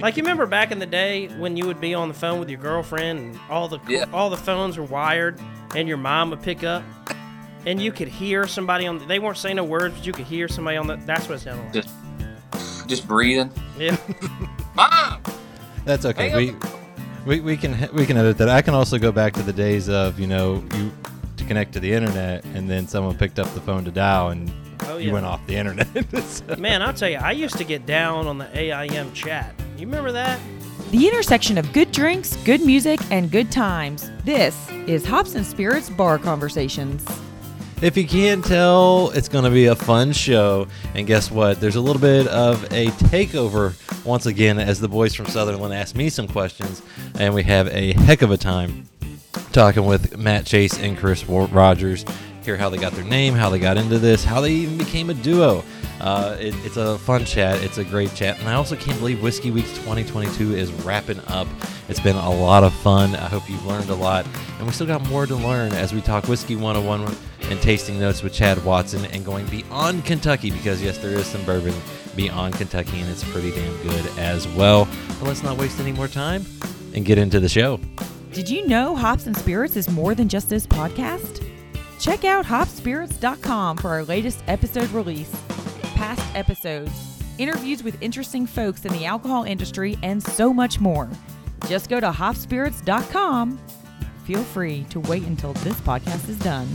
Like you remember back in the day when you would be on the phone with your girlfriend and all the Yeah. all the phones were wired and your mom would pick up and you could hear somebody on the, they weren't saying no words but you could hear somebody on the that's what it sounded like. Just, just breathing. Yeah. Mom. That's okay. We, we we can we can edit that. I can also go back to the days of you know you to connect to the internet, and then someone picked up the phone to dial, and Oh, you went off the internet. So- Man, I'll tell you, I used to get down on the AIM chat. You remember that? The intersection of good drinks, good music, and good times. This is Hops and Spirits Bar Conversations. If you can't tell, it's going to be a fun show. And guess what? There's a little bit of a takeover once again as the boys from Southerland ask me some questions. And we have a heck of a time talking with Matt Chase and Chris Rogers. Hear how they got their name, how they got into this, how they even became a duo. Uh, it, it's a fun chat. It's a great chat. And I also can't believe Whiskey Weeks 2022 is wrapping up. It's been a lot of fun. I hope you've learned a lot. And we still got more to learn as we talk Whiskey 101 and tasting notes with Chad Watson and going beyond Kentucky because, yes, there is some bourbon beyond Kentucky and it's pretty damn good as well. But let's not waste any more time and get into the show. Did you know Hops and Spirits is more than just this podcast? Check out hopspirits.com for our latest episode release, past episodes, interviews with interesting folks in the alcohol industry, and so much more. Just go to hopspirits.com. Feel free to wait until this podcast is done.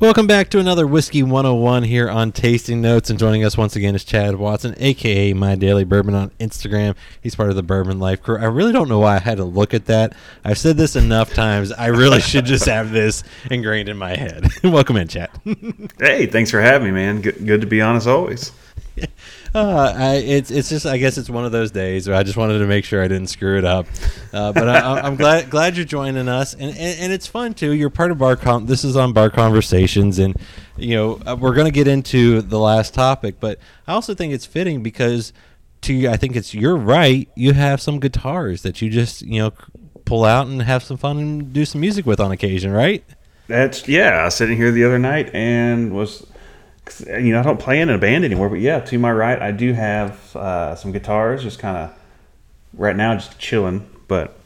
Welcome back to another Whiskey 101 here on Tasting Notes. And joining us once again is Chad Watson, aka My Daily Bourbon on Instagram. He's part of the Bourbon Life crew. I really don't know why I had to look at that. I've said this enough times. I really should just have this ingrained in my head. Welcome in, Chad. Hey, thanks for having me, man. Good, good to be on as always. Uh, I, it's it's just I guess it's one of those days where I just wanted to make sure I didn't screw it up. Uh, but I, I'm glad glad you're joining us, and, and, and it's fun too. You're part of bar. Con- this is on bar conversations, and you know uh, we're going to get into the last topic, but I also think it's fitting because to I think it's you're right. You have some guitars that you just you know pull out and have some fun and do some music with on occasion, right? That's yeah. I was sitting here the other night and was, you know, I don't play in a band anymore, but yeah, to my right, I do have uh, some guitars, just kind of right now, just chilling. But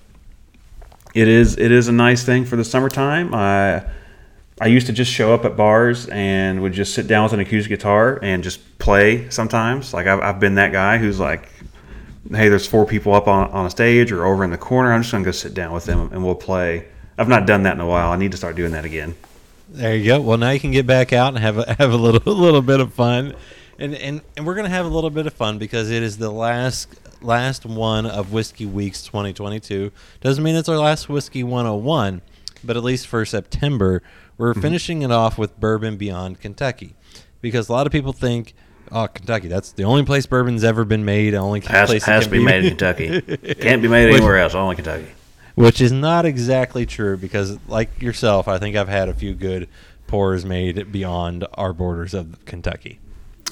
it is it is a nice thing for the summertime. I I used to just show up at bars and would just sit down with an acoustic guitar and just play sometimes. Like I've, I've been that guy who's like, hey, there's four people up on, on a stage or over in the corner. I'm just gonna go sit down with them and we'll play. I've not done that in a while. I need to start doing that again. There you go. Well, now you can get back out and have a, have a little a little bit of fun, and and and we're gonna have a little bit of fun because it is the last last one of Whiskey Weeks 2022. Doesn't mean it's our last Whiskey 101, but at least for September, we're mm-hmm. finishing it off with Bourbon Beyond Kentucky, because a lot of people think. Oh, Kentucky! That's the only place bourbon's ever been made. Only Has, place it has to can be made in Kentucky. Can't be made anywhere else. Only Kentucky. Which is not exactly true because like yourself i think i've had a few good pours made beyond our borders of kentucky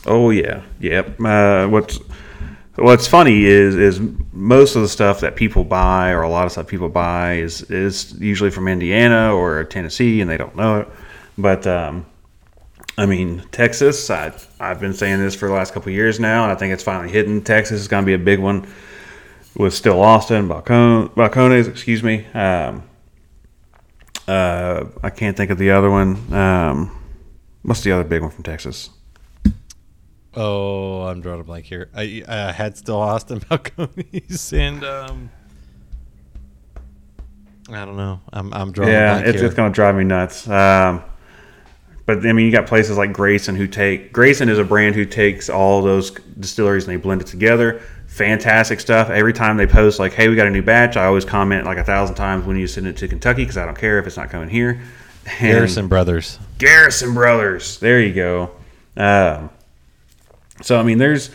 Oh yeah, yep. Uh, what's what's funny is is most of the stuff that people buy or a lot of stuff people buy is is usually from Indiana or Tennessee and they don't know it. But um, I mean Texas. I I've been saying this for the last couple years now, and I think it's finally hitting. Texas is going to be a big one with Still Austin, Balcon, Balcones, excuse me. Um, uh, I can't think of the other one. Um, what's the other big one from Texas? oh i'm drawing a blank here i, I had still austin balcones and um i don't know i'm, I'm drawing a yeah, blank it's, here. it's going to drive me nuts. Um, but I mean, you got places like Grayson who take Grayson is a brand who takes all those distilleries and they blend it together. Fantastic stuff. Every time they post like, "Hey, we got a new batch," I always comment like a thousand times when you send it to Kentucky because I don't care if it's not coming here. And harrison brothers Garrison Brothers. There you go. Um, so I mean, there's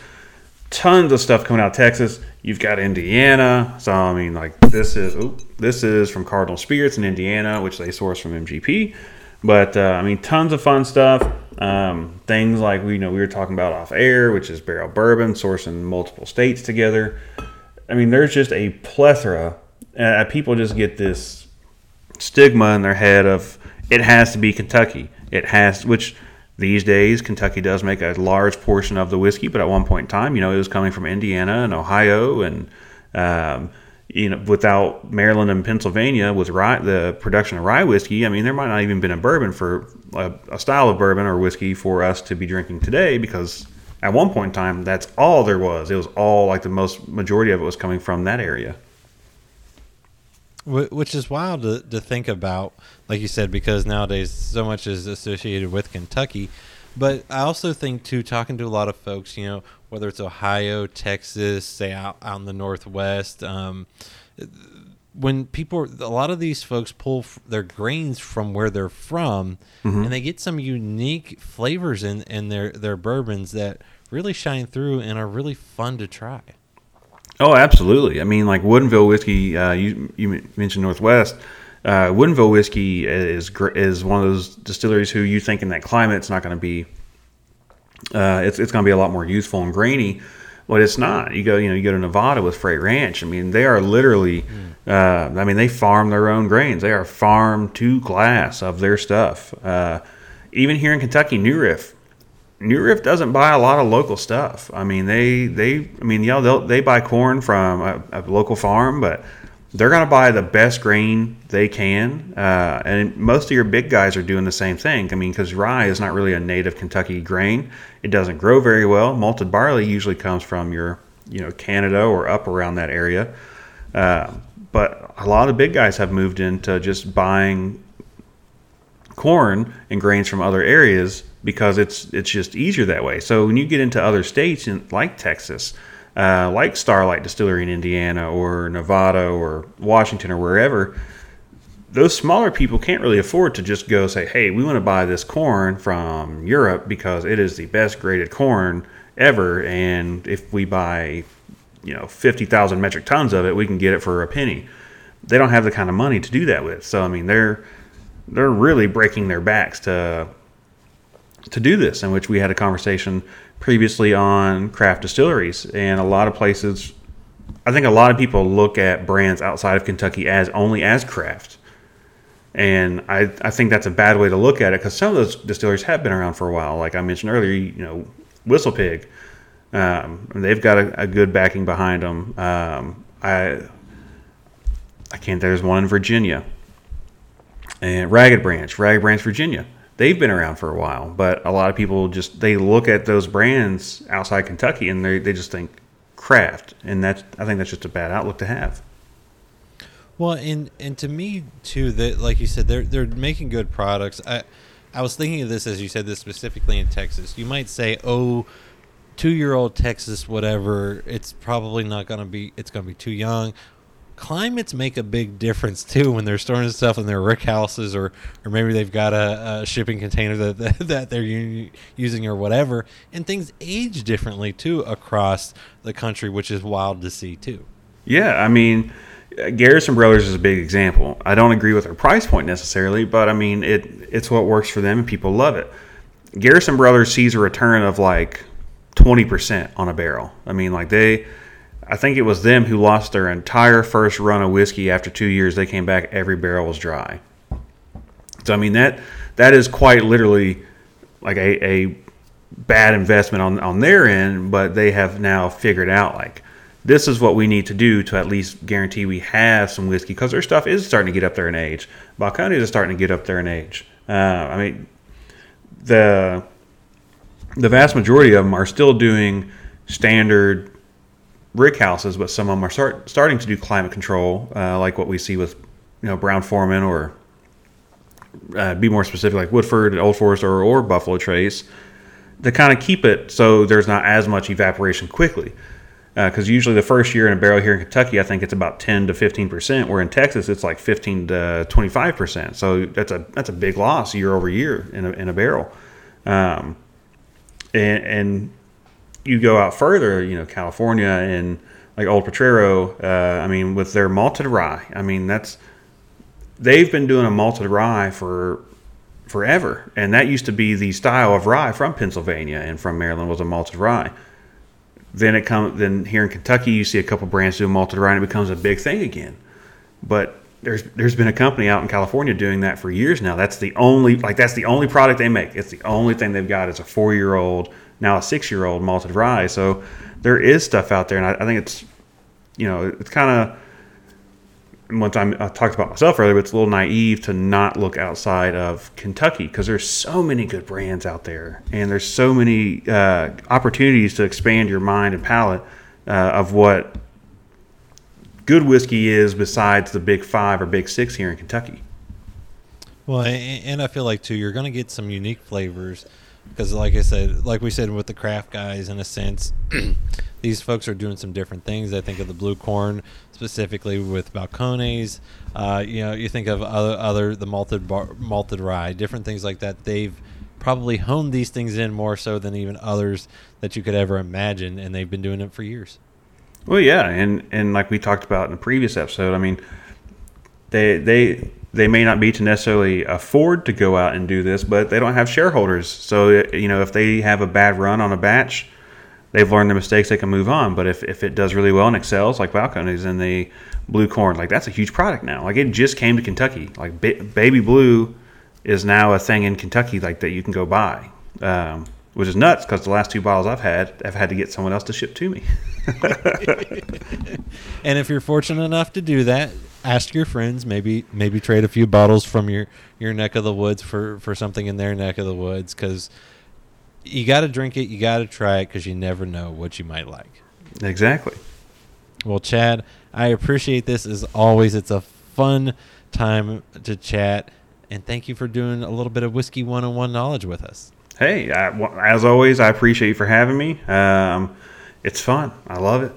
tons of stuff coming out of Texas. You've got Indiana. So I mean, like this is this is from Cardinal Spirits in Indiana, which they source from MGP. But uh, I mean, tons of fun stuff. Um, things like we you know we were talking about off air, which is barrel bourbon, sourcing multiple states together. I mean, there's just a plethora. Uh, people just get this stigma in their head of it has to be Kentucky. It has, which These days, Kentucky does make a large portion of the whiskey, but at one point in time, you know, it was coming from Indiana and Ohio, and um, you know, without Maryland and Pennsylvania with rye, the production of rye whiskey, I mean, there might not even been a bourbon for a, a style of bourbon or whiskey for us to be drinking today because at one point in time, that's all there was. It was all like the most majority of it was coming from that area. Which is wild to, to think about, like you said, because nowadays so much is associated with Kentucky. But I also think, too, talking to a lot of folks, you know, whether it's Ohio, Texas, say out, out in the Northwest, um, when people, a lot of these folks pull f- their grains from where they're from, and they get some unique flavors in, in their, their bourbons that really shine through and are really fun to try. Oh, absolutely. I mean, like Woodinville whiskey. Uh, you you mentioned Northwest. Uh, Woodinville whiskey is is one of those distilleries who you think in that climate it's not going to be. Uh, it's it's going to be a lot more useful and grainy, but it's not. You go you know you go to Nevada with Frey Ranch. I mean, they are literally. Uh, I mean, they farm their own grains. They are farm to glass of their stuff. Uh, even here in Kentucky, New Riff, New Riff doesn't buy a lot of local stuff. I mean, they they I mean, yeah, they'll, they buy corn from a, a local farm, but they're going to buy the best grain they can. Uh, and most of your big guys are doing the same thing. I mean, because rye is not really a native Kentucky grain. It doesn't grow very well. Malted barley usually comes from your you know Canada or up around that area. Uh, but a lot of big guys have moved into just buying corn and grains from other areas because it's it's just easier that way. So when you get into other states in, like Texas, uh, like Starlight Distillery in Indiana or Nevada or Washington or wherever, those smaller people can't really afford to just go say, "Hey, we want to buy this corn from Europe because it is the best graded corn ever, and if we buy, you know, fifty thousand metric tons of it, we can get it for a penny." They don't have the kind of money to do that with. So I mean, they're they're really breaking their backs to to do this. In which we had a conversation previously on craft distilleries, and a lot of places. I think a lot of people look at brands outside of Kentucky as only as craft. And I, I think that's a bad way to look at it because some of those distilleries have been around for a while. Like I mentioned earlier, you know, Whistle Pig, um, they've got a, a good backing behind them. Um, I I can't. There's one in Virginia, and Ragged Branch, Ragged Branch, Virginia. They've been around for a while, but a lot of people just they look at those brands outside Kentucky and they they just think craft, and that's I think that's just a bad outlook to have. Well, and and to me too, that like you said, they're they're making good products. I I was thinking of this as you said this specifically in Texas. You might say, oh, two year old Texas, whatever. It's probably not gonna be. It's gonna be too young. Climates make a big difference too when they're storing stuff in their rick houses, or or maybe they've got a, a shipping container that that, that they're using or whatever, and things age differently too across the country, which is wild to see too. Yeah, I mean, uh, Garrison Brothers is a big example. I don't agree with their price point necessarily, but I mean, it it's what works for them and people love it. Garrison Brothers sees a return of like 20% on a barrel. I mean, like they I think it was them who lost their entire first run of whiskey after 2 years. They came back every barrel was dry. So I mean that that is quite literally like a, a bad investment on on their end, but they have now figured out like this is what we need to do to at least guarantee we have some whiskey because their stuff is starting to get up there in age. Balcones is starting to get up there in age. Uh, I mean, the the vast majority of them are still doing standard rick houses, but some of them are start, starting to do climate control, uh, like what we see with you know Brown-Forman or uh, be more specific, like Woodford, Old Forest, or, or Buffalo Trace, to kind of keep it so there's not as much evaporation quickly. Because usually the first year in a barrel here in Kentucky, I think it's about 10 to 15 percent, where in Texas it's like 15 to 25 percent. So that's a that's a big loss year over year in a, in a barrel. Um, and, and you go out further, you know, California and like Old Potrero. Uh, I mean, with their malted rye, I mean that's they've been doing a malted rye for forever, and that used to be the style of rye from Pennsylvania and from Maryland was a malted rye. Then it comes. Then here in Kentucky, you see a couple brands doing malted rye, and it becomes a big thing again. But there's there's been a company out in California doing that for years now. That's the only like that's the only product they make. It's the only thing they've got is a four year old now a six year old malted rye. So there is stuff out there, and I, I think it's you know it's kind of time I talked about myself earlier, but it's a little naive to not look outside of Kentucky because there's so many good brands out there, and there's so many uh, opportunities to expand your mind and palate uh, of what good whiskey is besides the big five or big six here in Kentucky. Well, and I feel like too, you're going to get some unique flavors because, like I said, like we said with the craft guys, in a sense, these folks are doing some different things. I think of the blue corn specifically with balcones. Uh, you know, you think of other other the malted bar, malted rye, different things like that. They've probably honed these things in more so than even others that you could ever imagine, and they've been doing it for years. Well, yeah, and and like we talked about in a previous episode, I mean, they they they may not be to necessarily afford to go out and do this, but they don't have shareholders. So you know, if they have a bad run on a batch, they've learned their mistakes. They can move on. But if, if it does really well and excels, like Balcones and the Blue Corn, like that's a huge product now. Like it just came to Kentucky. Like ba- Baby Blue is now a thing in Kentucky, like that you can go buy. Um, which is nuts because the last two bottles I've had, I've had to get someone else to ship to me. And if you're fortunate enough to do that, ask your friends. Maybe maybe trade a few bottles from your your neck of the woods for for something in their neck of the woods because you got to drink it. You got to try it because you never know what you might like. exactly. Well, Chad, I appreciate this as always. It's a fun time to chat, and thank you for doing a little bit of whiskey one on one knowledge with us. Hey, I, as always, I appreciate you for having me. Um, it's fun. I love it.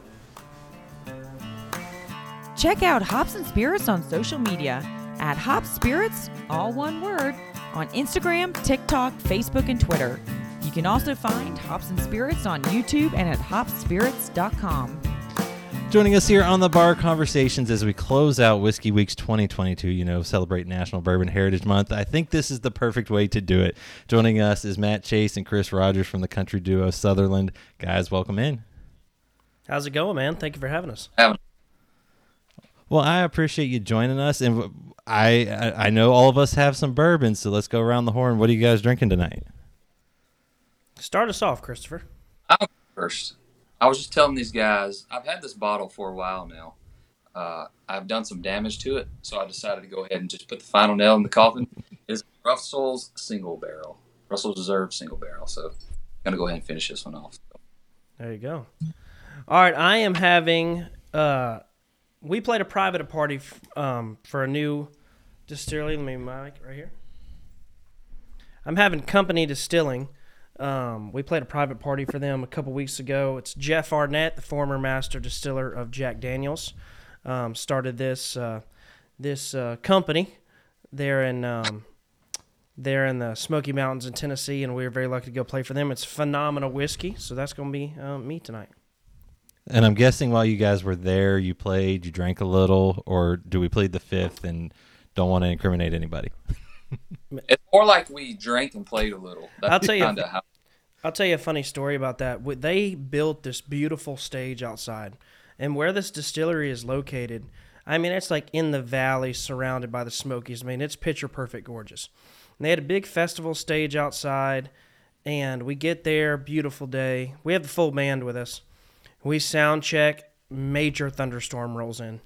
Check out Hops and Spirits on social media at Hop Spirits, all one word, on Instagram, TikTok, Facebook, and Twitter. You can also find Hops and Spirits on YouTube and at hopspirits.com. Joining us here on the Bar Conversations as we close out Whiskey Weeks 2022, you know, celebrate National Bourbon Heritage Month. I think this is the perfect way to do it. Joining us is Matt Chase and Chris Rogers from the country duo Southerland. Guys, welcome in. How's it going, man? Thank you for having us. Having Well, I appreciate you joining us, and I I I know all of us have some bourbon, so let's go around the horn. What are you guys drinking tonight? Start us off, Christopher. I'll first. I was just telling these guys, I've had this bottle for a while now. Uh, I've done some damage to it, so I decided to go ahead and just put the final nail in the coffin. It is Russell's single barrel, Russell's Reserve single barrel. So I'm gonna go ahead and finish this one off. There you go. All right, I am having. Uh, we played a private party f- um, for a new distillery. Let me mic right here. I'm having Company Distilling. Um, we played a private party for them a couple weeks ago. It's Jeff Arnett, the former master distiller of Jack Daniels, um, started this uh, this uh, company there in um, there in the Smoky Mountains in Tennessee, and we were very lucky to go play for them. It's phenomenal whiskey, so that's going to be uh, me tonight. And I'm guessing while you guys were there, you played, you drank a little, or do we plead the fifth and don't want to incriminate anybody? It's more like we drank and played a little. That's I'll tell you- kinda how I'll tell you a funny story about that. They built this beautiful stage outside, and where this distillery is located, I mean, it's like in the valley, surrounded by the Smokies. I mean, it's picture perfect, gorgeous. And they had a big festival stage outside, and we get there, beautiful day. We have the full band with us. We sound check. Major thunderstorm rolls in.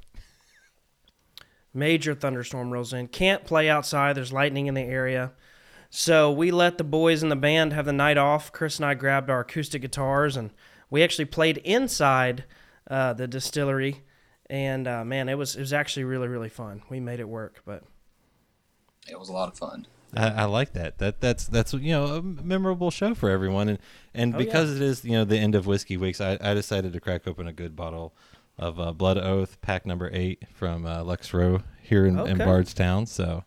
Major thunderstorm rolls in. Can't play outside. There's lightning in the area. So we let the boys in the band have the night off. Chris and I grabbed our acoustic guitars and we actually played inside uh, the distillery. And uh, man, it was it was actually really really fun. We made it work, but it was a lot of fun. I, I like that. That that's that's you know a memorable show for everyone, and and Oh, yeah. because it is you know the end of whiskey weeks, I, I decided to crack open a good bottle of uh, Blood Oath, pack number eight from uh, Lux Row here in, in Bardstown, so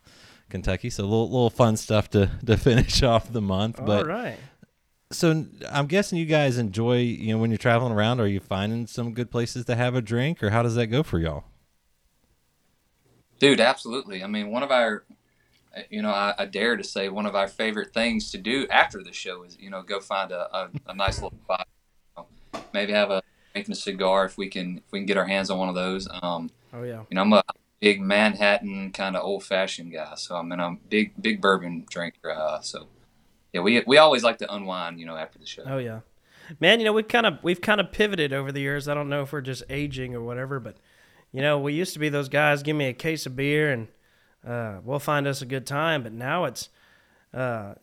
Kentucky. So a little little fun stuff to to finish off the month. all but right. so I'm guessing you guys enjoy you know when you're traveling around. Are you finding some good places to have a drink, or how does that go for y'all? Dude, absolutely. I mean, one of our, you know, I, I dare to say one of our favorite things to do after the show is, you know, go find a, a, a nice little spot. You know, maybe have a making a cigar if we can if we can get our hands on one of those. Um, Oh yeah. you know, I'm a big Manhattan kind of old fashioned guy. So I mean, I'm big big bourbon drinker. Uh, so yeah, we we always like to unwind, you know, after the show. Oh yeah, man. You know we've kind of we've kind of pivoted over the years. I don't know if we're just aging or whatever, but you know we used to be those guys. Give me a case of beer and uh, we'll find us a good time. But now it's, uh,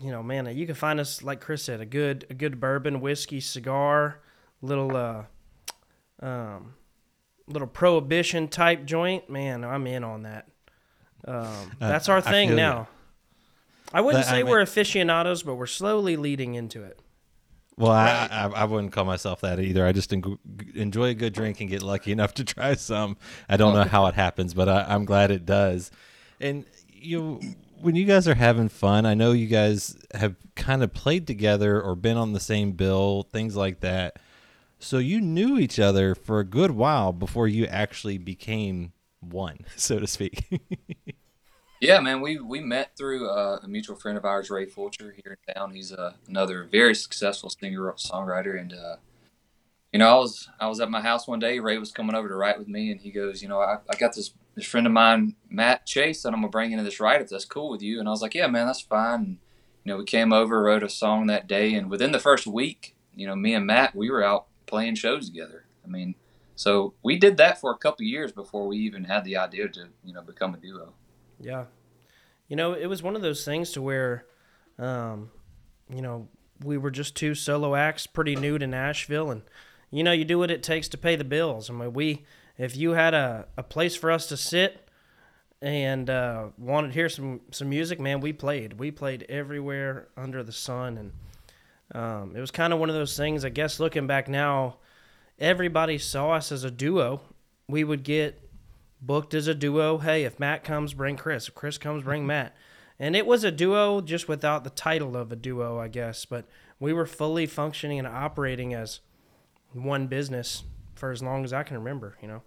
you know, man, you can find us like Chris said, a good a good bourbon, whiskey, cigar, little uh, um, little prohibition type joint. Man, I'm in on that. Um, that's our I thing feel you. now. I wouldn't I say mean- we're aficionados, but we're slowly leading into it. Well, I, I I wouldn't call myself that either. I just en- enjoy a good drink and get lucky enough to try some. I don't know how it happens, but I, I'm glad it does. And you, when you guys are having fun, I know you guys have kind of played together or been on the same bill, things like that. So you knew each other for a good while before you actually became one, so to speak. Yeah, man, we we met through uh, a mutual friend of ours, Ray Fulcher, here in town. He's uh, another very successful singer songwriter, and uh, you know, I was I was at my house one day. Ray was coming over to write with me, and he goes, you know, I, I got this this friend of mine, Matt Chase, that I'm gonna bring into this write if that's cool with you. And I was like, yeah, man, that's fine. And, you know, we came over, wrote a song that day, and within the first week, you know, me and Matt, we were out playing shows together. I mean, so we did that for a couple years before we even had the idea to you know become a duo. Yeah. You know, it was one of those things to where, um, you know, we were just two solo acts, pretty new to Nashville, and you know, you do what it takes to pay the bills. I mean, we, if you had a, a place for us to sit and uh, wanted to hear some some music, man, we played. We played everywhere under the sun, and um, it was kind of one of those things. I guess looking back now, everybody saw us as a duo. We would get booked as a duo. Hey, if Matt comes, bring Chris. If Chris comes, bring Matt. And it was a duo just without the title of a duo, I guess. But we were fully functioning and operating as one business for as long as I can remember, you know.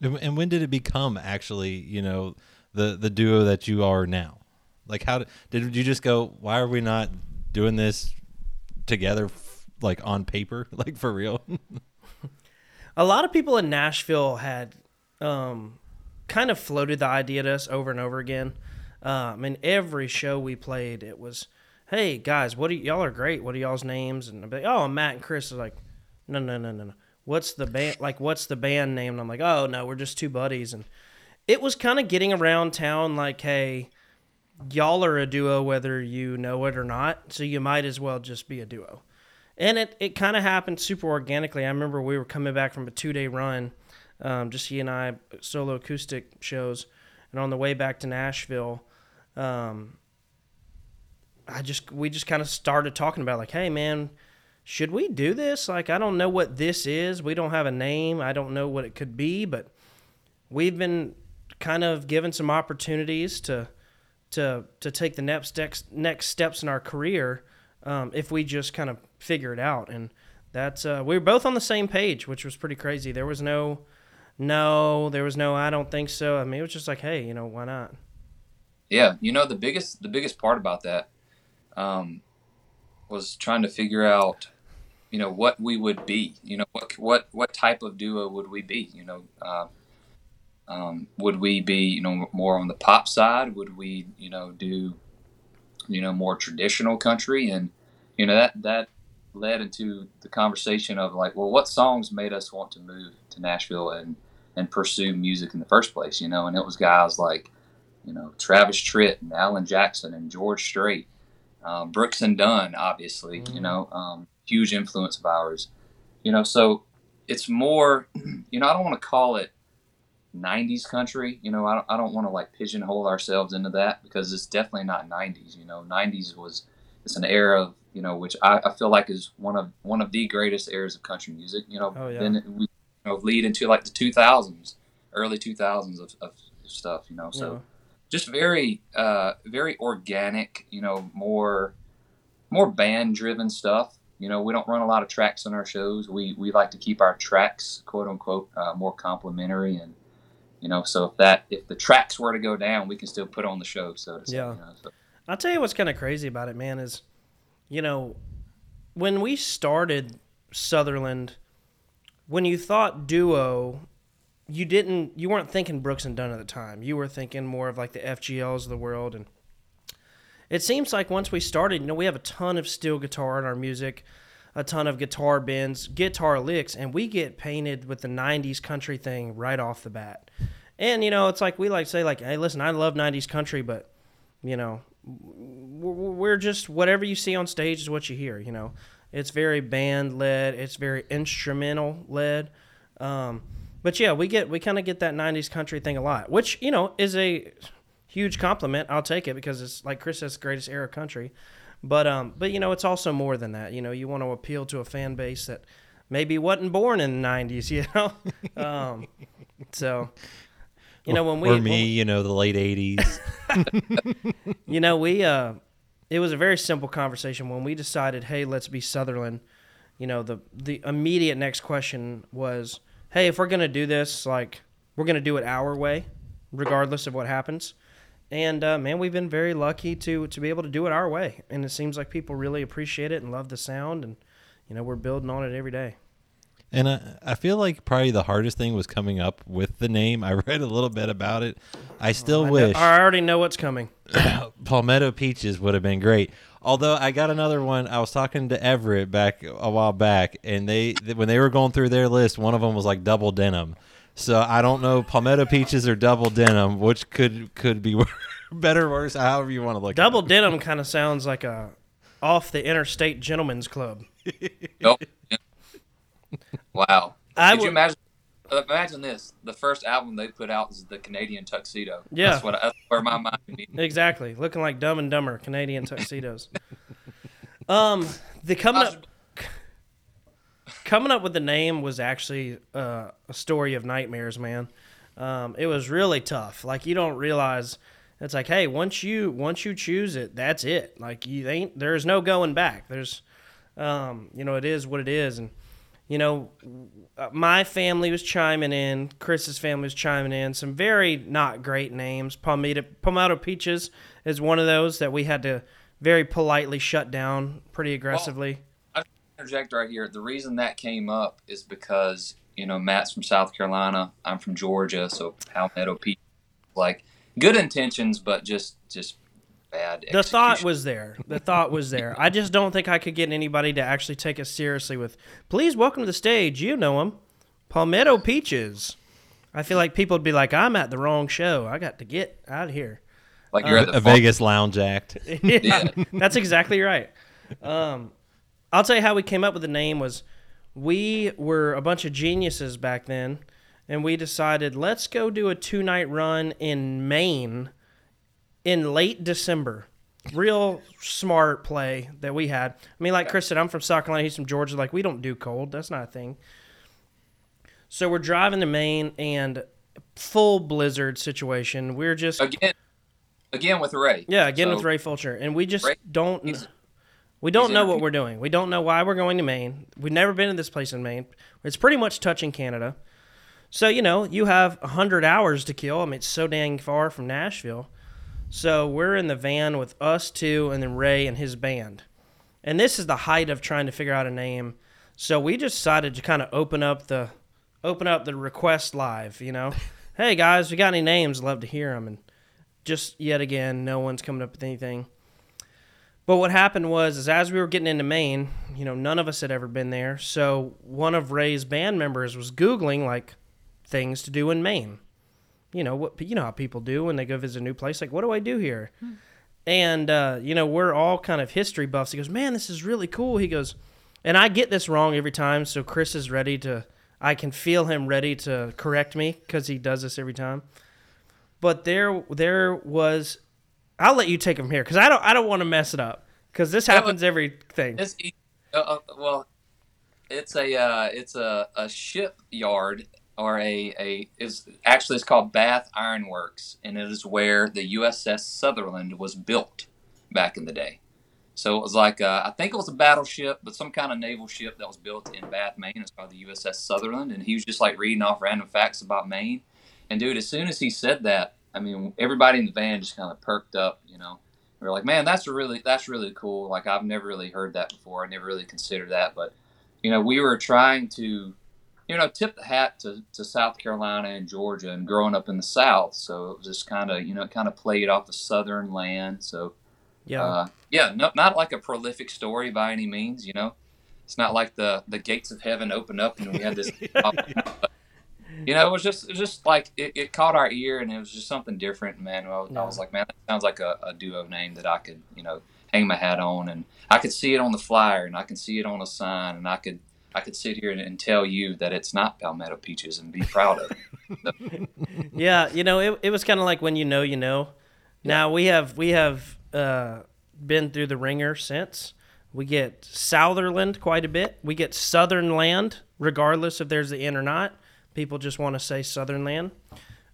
And when did it become actually, you know, the the duo that you are now? Like, how did, did you just go? Why are we not doing this together, f- like on paper, like for real? a lot of people in Nashville had um, kind of floated the idea to us over and over again. Um, and every show we played, it was, "Hey guys, what are y'all are great? What are y'all's names?" And I'd be like, "Oh, I'm Matt and Chris." Are like, "No, no, no, no, no. What's the band? Like, what's the band name?" And I'm like, "Oh no, we're just two buddies." And it was kind of getting around town, like, "Hey, y'all are a duo, whether you know it or not. So you might as well just be a duo." and it, it kind of happened super organically. I remember we were coming back from a two day run, um, just he and I solo acoustic shows, and on the way back to Nashville, um, I just we just kind of started talking about like, hey man, should we do this? Like, I don't know what this is. We don't have a name. I don't know what it could be, but we've been kind of given some opportunities to to to take the next steps next steps in our career um, if we just kind of figure it out. And that's uh, we were both on the same page, which was pretty crazy. There was no no, there was no I don't think so. I mean, it was just like, hey, you know, why not? Yeah, you know the biggest the biggest part about that um, was trying to figure out, you know, what we would be. You know, what what what type of duo would we be? You know, uh, um, would we be you know more on the pop side? Would we you know do you know more traditional country? And you know that that led into the conversation of like, well, what songs made us want to move to Nashville and and pursue music in the first place? You know, and it was guys like you know, Travis Tritt and Alan Jackson and George Strait, um, Brooks and Dunn, obviously, you know, um, huge influence of ours. You know, so it's more, you know, I don't want to call it 90s country. You know, I don't, I don't want to like pigeonhole ourselves into that because it's definitely not 90s. You know, 90s was, it's an era of, you know, which I, I feel like is one of one of the greatest eras of country music. You know, Oh, yeah. then we know, lead into like the 2000s, early 2000s of, of stuff. You know, so Yeah. just very uh very organic you know more more band driven stuff you know we don't run a lot of tracks on our shows we we like to keep our tracks quote unquote uh, more complimentary and you know so if that if the tracks were to go down we can still put on the show so to say Yeah. you know, so. I'll tell you what's kind of crazy about it, man, is, you know, when we started Southerland, when you thought duo, you didn't you weren't thinking Brooks and Dunn at the time. You were thinking more of like the FGLs of the world and it seems like once we started, you know, we have a ton of steel guitar in our music, a ton of guitar bends, guitar licks, and we get painted with the 90s country thing right off the bat. And, you know, it's like we like say, like, hey, listen, I love 90s country, but, you know, we're just whatever you see on stage is what you hear, you know. It's very band led, it's very instrumental led. Um, but yeah, we get we kind of get that '90s country thing a lot, which you know is a huge compliment. I'll take it because it's like Chris says, greatest era country. But um, but you know, it's also more than that. You know, you want to appeal to a fan base that maybe wasn't born in the '90s. You know, um, so you know when we or me, when- you know, the late '80s. you know, we uh, it was a very simple conversation when we decided, hey, let's be Southerland. You know, the the immediate next question was, hey, if we're gonna do this, like we're gonna do it our way, regardless of what happens. And uh, man, we've been very lucky to to be able to do it our way, and it seems like people really appreciate it and love the sound, and you know, we're building on it every day. And I, I feel like probably the hardest thing was coming up with the name. I read a little bit about it. I still I, know- wish I already know what's coming. Palmetto Peaches would have been great. Although I got another one, I was talking to Everette back a while back, and they when they were going through their list, one of them was like double denim. So I don't know Palmetto Peaches or double denim, which could could be better or worse, however you want to look. Double denim kind of sounds like a off the interstate gentlemen's club. Nope. Wow. I Could you imagine? uh, Imagine this: the first album they put out is the Canadian Tuxedo. Yeah. that's what that's where my mind. Exactly, looking like Dumb and Dumber Canadian tuxedos. um, the coming up, coming up with the name was actually uh, a story of nightmares, man. Um, it was really tough. Like you don't realize. It's like, hey, once you once you choose it, that's it. Like you ain't there's no going back. There's, um, you know, it is what it is, and you know, uh, my family was chiming in. Chris's family was chiming in. Some very not great names. Palmetto, Palmetto Peaches is one of those that we had to very politely shut down pretty aggressively. I interject right here. The reason that came up is because you know Matt's from South Carolina. I'm from Georgia, so Palmetto Peaches, like good intentions, but just just bad. the thought was there. The thought was there. I just don't think I could get anybody to actually take us seriously with, please welcome to the stage. You know him, Palmetto Peaches. I feel like people would be like, I'm at the wrong show. I got to get out of here. like you're at a the. Vegas lounge act. yeah, Yeah. that's exactly right. Um, I'll tell you how we came up with the name was we were a bunch of geniuses back then, and we decided let's go do a two night run in Maine in late December. Real smart play that we had. I mean, like Chris said, I'm from South Carolina. He's from Georgia. Like we don't do cold. That's not a thing. So we're driving to Maine and full blizzard situation. We're just again, again with Ray. yeah, again So, with Ray Fulcher, and we just Ray- don't. we don't know what we're doing. We don't know why we're going to Maine. We've never been to this place in Maine. It's pretty much touching Canada. So you know, you have hundred hours to kill. I mean, it's so dang far from Nashville. So we're in the van with us two, and then Ray and his band. And this is the height of trying to figure out a name. So we just decided to kind of open up the open up the request live. You know, hey guys, we got any names? Love to hear them. And just yet again, no one's coming up with anything. But what happened was, is as we were getting into Maine, you know, none of us had ever been there. So one of Ray's band members was googling like things to do in Maine. You know what? You know how people do when they go visit a new place. Like, what do I do here? And uh, you know, we're all kind of history buffs. He goes, "Man, this is really cool." He goes, and I get this wrong every time. So Chris is ready to. I can feel him ready to correct me because he does this every time. But there, there was. I'll let you take him here because I don't. I don't want to mess it up because this happens every thing. It's e- uh, uh, well, it's a uh, it's a, a shipyard or a a is actually it's called Bath Iron Works, and it is where the USS Southerland was built back in the day. So it was like uh, I think it was a battleship, but some kind of naval ship that was built in Bath, Maine. It's called the USS Southerland, and he was just like reading off random facts about Maine. And dude, as soon as he said that, I mean, everybody in the van just kind of perked up, you know. We are like, man, that's a really that's really cool. Like I've never really heard that before. I never really considered that, but you know, we were trying to you know, tip the hat to, to South Carolina and Georgia and growing up in the South. So it was just kind of, you know, it kind of played off the Southern land. So, Yeah. uh, yeah, no, not like a prolific story by any means, you know. It's not like the, the gates of heaven opened up and we had this. you know, it was just, it was just like it, it caught our ear and it was just something different, man. I was, I was like, man, that sounds like a, a duo name that I could, you know, hang my hat on and I could see it on the flyer and I can see it on a sign and I could I could sit here and, and tell you that it's not Palmetto Peaches and be proud of it. Yeah, you know, it, it was kind of like when you know, you know. Now we have we have uh, been through the ringer since. We get Southerland quite a bit. We get Southern Land, regardless if there's the in or not. People just want to say Southern Land.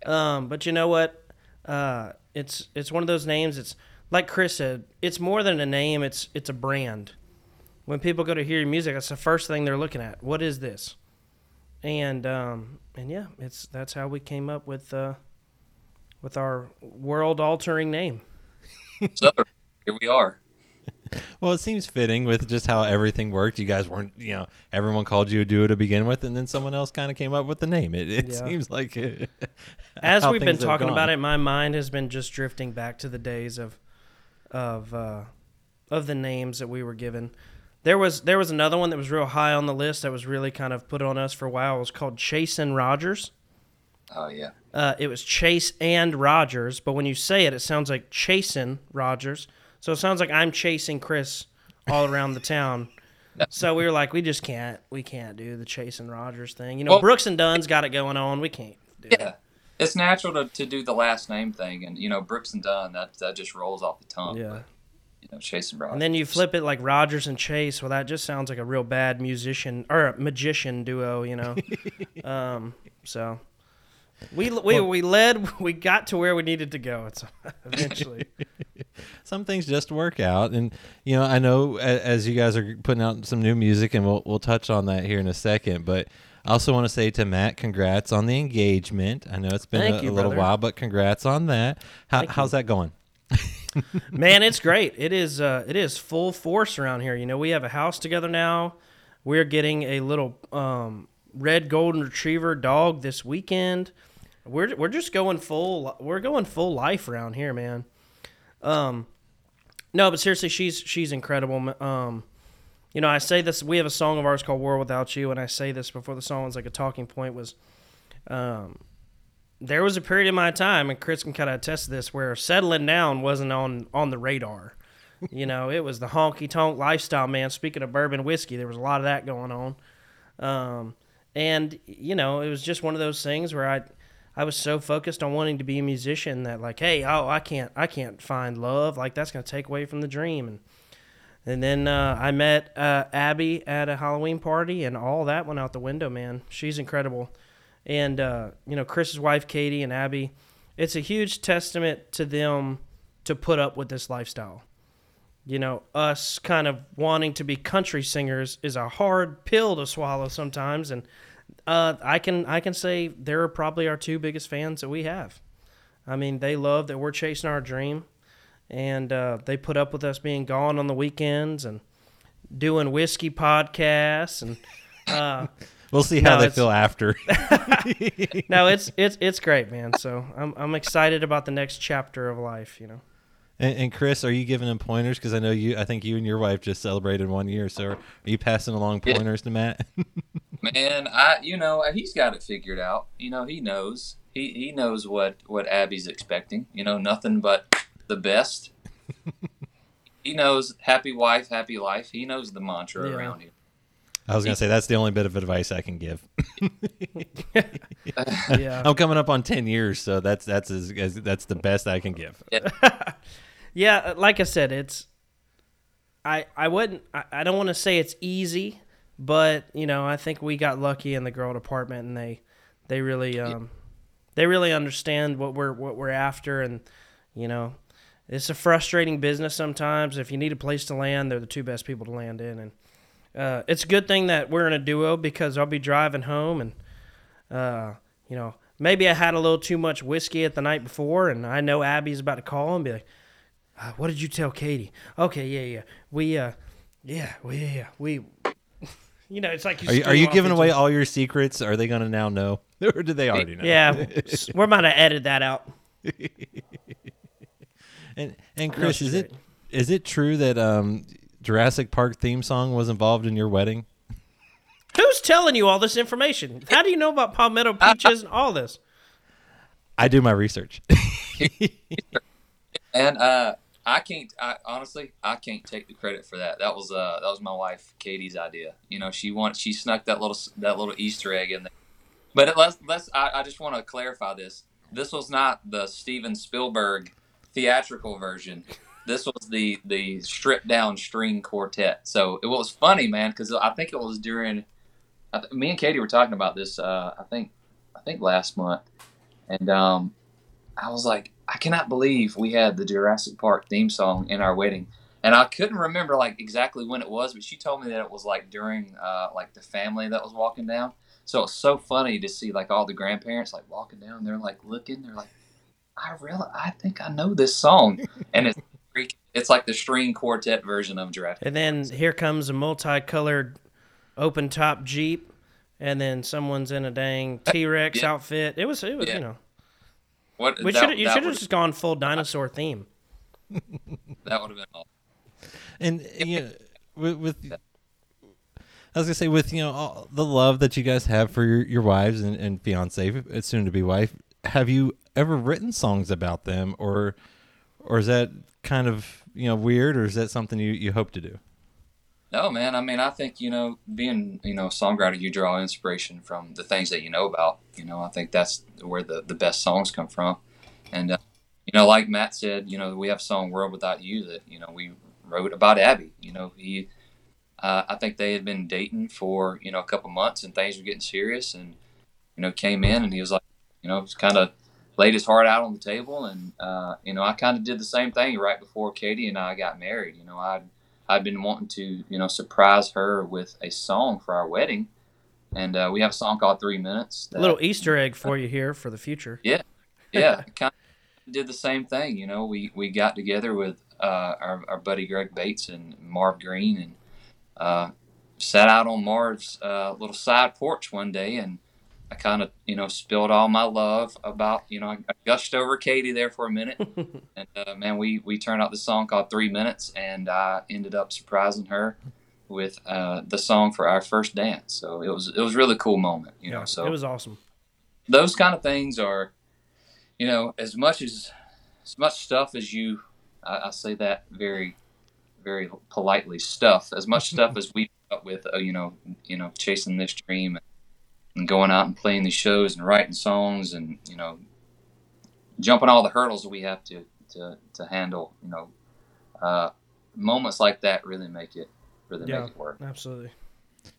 Um, but you know what? Uh, it's it's one of those names. It's like Chris said. It's more than a name. It's it's a brand. When people go to hear your music, that's the first thing they're looking at. What is this? And um, and yeah, it's that's how we came up with uh, with our world altering name. So here we are. Well, it seems fitting with just how everything worked. You guys weren't, you know, everyone called you a duo to begin with, and then someone else kind of came up with the name. It, it Yeah. seems like uh, As how we've been talking about it, my mind has been just drifting back to the days of of uh, of the names that we were given. There was there was another one that was real high on the list that was really kind of put on us for a while. It was called Chase and Rogers. Oh yeah. Uh, it was Chase and Rogers, but when you say it, it sounds like chasing Rogers. So it sounds like I'm chasing Chris all around the town. So we were like, we just can't, we can't do the Chase and Rogers thing. You know, Well- Brooks and Dunn's got it going on. We can't do Yeah. it. It's natural to, to do the last name thing and you know, Brooks and Dunn, that that just rolls off the tongue. Yeah. But, you know, Chase and Rogers. And then you flip it like Rogers and Chase. Well, that just sounds like a real bad musician or a magician duo, you know. um, so we we we led. We got to where we needed to go. It's eventually. some things just work out. And you know, I know as you guys are putting out some new music, and we'll we'll touch on that here in a second. But I also want to say to Matt, congrats on the engagement. I know it's been Thank a, you, a little while, but congrats on that. How, how's that going? Man, it's great. It is. Uh, it is full force around here. You know, we have a house together now. We're getting a little um, red golden retriever dog this weekend. We're we're just going full. We're going full life around here, man. Um, no, but seriously, she's she's incredible. Um, you know, I say this. We have a song of ours called "World Without You," and I say this before the song was like a talking point. Was um, there was a period in my time, and Chris can kind of attest to this, where settling down wasn't on on the radar. you know, it was the honky tonk lifestyle, man. Speaking of bourbon whiskey, there was a lot of that going on. Um, and you know, it was just one of those things where I, I was so focused on wanting to be a musician that like, hey, oh, I can't, I can't find love. Like that's gonna take away from the dream. And and then uh, I met uh, Abby at a Halloween party, and all that went out the window, man. She's incredible. And, uh, you know, Chris's wife, Katie, and Abby, it's a huge testament to them to put up with this lifestyle. You know, us kind of wanting to be country singers is a hard pill to swallow sometimes. And uh, I can I can say they're probably our two biggest fans that we have. I mean, they love that we're chasing our dream and uh, they put up with us being gone on the weekends and doing whiskey podcasts and uh, We'll see how No, they feel after. no it's it's it's great man so I'm, I'm excited about the next chapter of life you know and, and Chris, are you giving him pointers? Because I know you. I think you and your wife just celebrated one year. So are you passing along Yeah. pointers to Matt? Man, I you know he's got it figured out. You know he knows he he knows what what Abby's expecting. You know nothing but the best. he knows happy wife, happy life. He knows the mantra Yeah. around here. I was gonna say that's the only bit of advice I can give. yeah I'm coming up on ten years, so that's that's as, as that's the best I can give. yeah uh, like i said it's i i wouldn't i, I don't want to say it's easy but you know i think we got lucky in the girl department and they they really um they really understand what we're what we're after and you know it's a frustrating business sometimes if you need a place to land they're the two best people to land in and uh, it's a good thing that we're in a duo because i'll be driving home and uh, you know maybe i had a little too much whiskey at the night before and i know abby's about to call and be like uh, what did you tell Katie? Okay, yeah, yeah. We, uh, yeah, we, yeah, we. You know, it's like you Are you, are you giving away all your secrets? Are they going to now know, or do they already know? Yeah, we're about to edit that out. And and Chris, is it is it true that um, Jurassic Park theme song was involved in your wedding? Who's telling you all this information? How do you know about palmetto peaches and all this? I do my research. And uh, I can't. I, honestly, I can't take the credit for that. That was uh, that was my wife Katie's idea. You know, she want she snuck that little that little Easter egg in there. But let's let's. I, I just want to clarify this. This was not the Steven Spielberg theatrical version. This was the the stripped down string quartet. So it was funny, man, because I think it was during. Th- me and Katie were talking about this. Uh, I think I think last month, and um, I was like, I cannot believe we had the Jurassic Park theme song in our wedding. And I couldn't remember like exactly when it was, but she told me that it was like during uh, like the family that was walking down. So it's so funny to see like all the grandparents like walking down. They're like looking. They're like, I really, I think I know this song, and it's it's like the string quartet version of Jurassic. And then here comes a multicolored open top Jeep, and then someone's in a dang T Rex Yeah. outfit. It was, it was, Yeah. you know, What we that- should you should have just gone full dinosaur theme. that would have been all. And you know, with, with I was gonna say with you know all the love that you guys have for your, your wives and, and fiance, soon to be wife, have you ever written songs about them, or or is that kind of you know weird, or is that something you, you hope to do? No, man. I mean, I think you know, being you know, a songwriter, you draw inspiration from the things that you know about. You know, I think that's where the the best songs come from. And uh, you know, like Matt said, you know, we have song "World Without You" that you know we wrote about Abby. You know, he, uh, I think they had been dating for you know a couple months, and things were getting serious, and you know, came in and he was like, you know, it's kind of laid his heart out on the table, and uh, you know, I kind of did the same thing right before Katie and I got married. You know, I. I'd been wanting to, you know, surprise her with a song for our wedding, and uh, we have a song called Three Minutes. A little Easter egg for you here for the future. Yeah. Yeah, kind of did the same thing. You know, we we got together with uh, our our buddy Greg Bates and Marv Green, and uh, sat out on Marv's uh, little side porch one day, and I kind of you know spilled all my love about you know I gushed over Katie there for a minute, and uh, man, we we turned out this song called Three Minutes, and I ended up surprising her with uh, the song for our first dance. So it was it was a really cool moment, you know. Yeah, So it was awesome. those kind of things are, you know, as much as as much stuff as you, I, I say that very, very politely, stuff as much stuff as we put up with, uh, you know, you know, chasing this dream and going out and playing these shows and writing songs and you know, jumping all the hurdles that we have to to to handle, you know, uh, moments like that really make it really Yeah. make it work. Absolutely.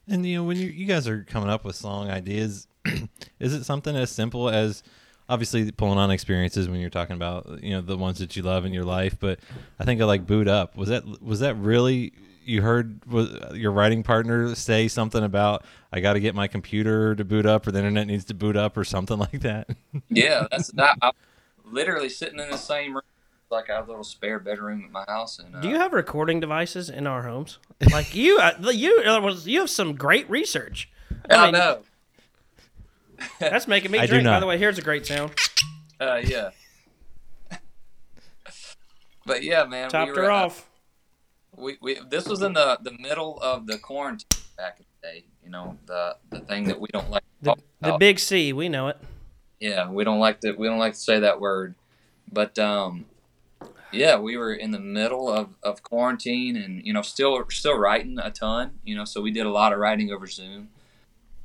And you know, when you you guys are coming up with song ideas, is it something as simple as obviously pulling on experiences when you're talking about you know the ones that you love in your life? But I think of like boot up. Was that was that really you heard your writing partner say something about I got to get my computer to boot up or the internet needs to boot up or something like that? Yeah, that's that. I'm literally sitting in the same room, like I have a little spare bedroom at my house. And uh, Do you have recording devices in our homes? Like you, uh, you uh, you have some great research. I mean, know. That's making me I drink. By the way, here's a great sound. Uh, yeah. but yeah, man. Topped we were, her uh, off. We, we this was in the the middle of the quarantine back in the day. You know the the thing that we don't like to The, the big C, we know it. yeah, we don't like to we don't like to say that word, but um, yeah, we were in the middle of, of quarantine and you know still still writing a ton. You know, so we did a lot of writing over Zoom.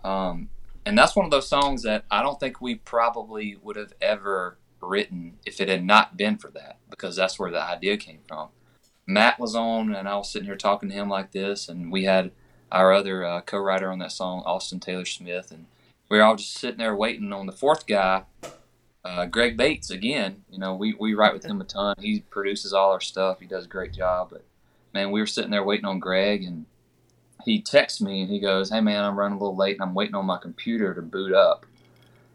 Um, and that's one of those songs that I don't think we probably would have ever written if it had not been for that, because that's where the idea came from. Matt was on, and I was sitting here talking to him like this, and we had our other uh, co-writer on that song, Austin Taylor Smith, and we were all just sitting there waiting on the fourth guy, uh, Greg Bates. Again, you know, we, we write with him a ton. He produces all our stuff. He does a great job. But man, we were sitting there waiting on Greg, and he texts me and he goes, "Hey man, I'm running a little late, and I'm waiting on my computer to boot up."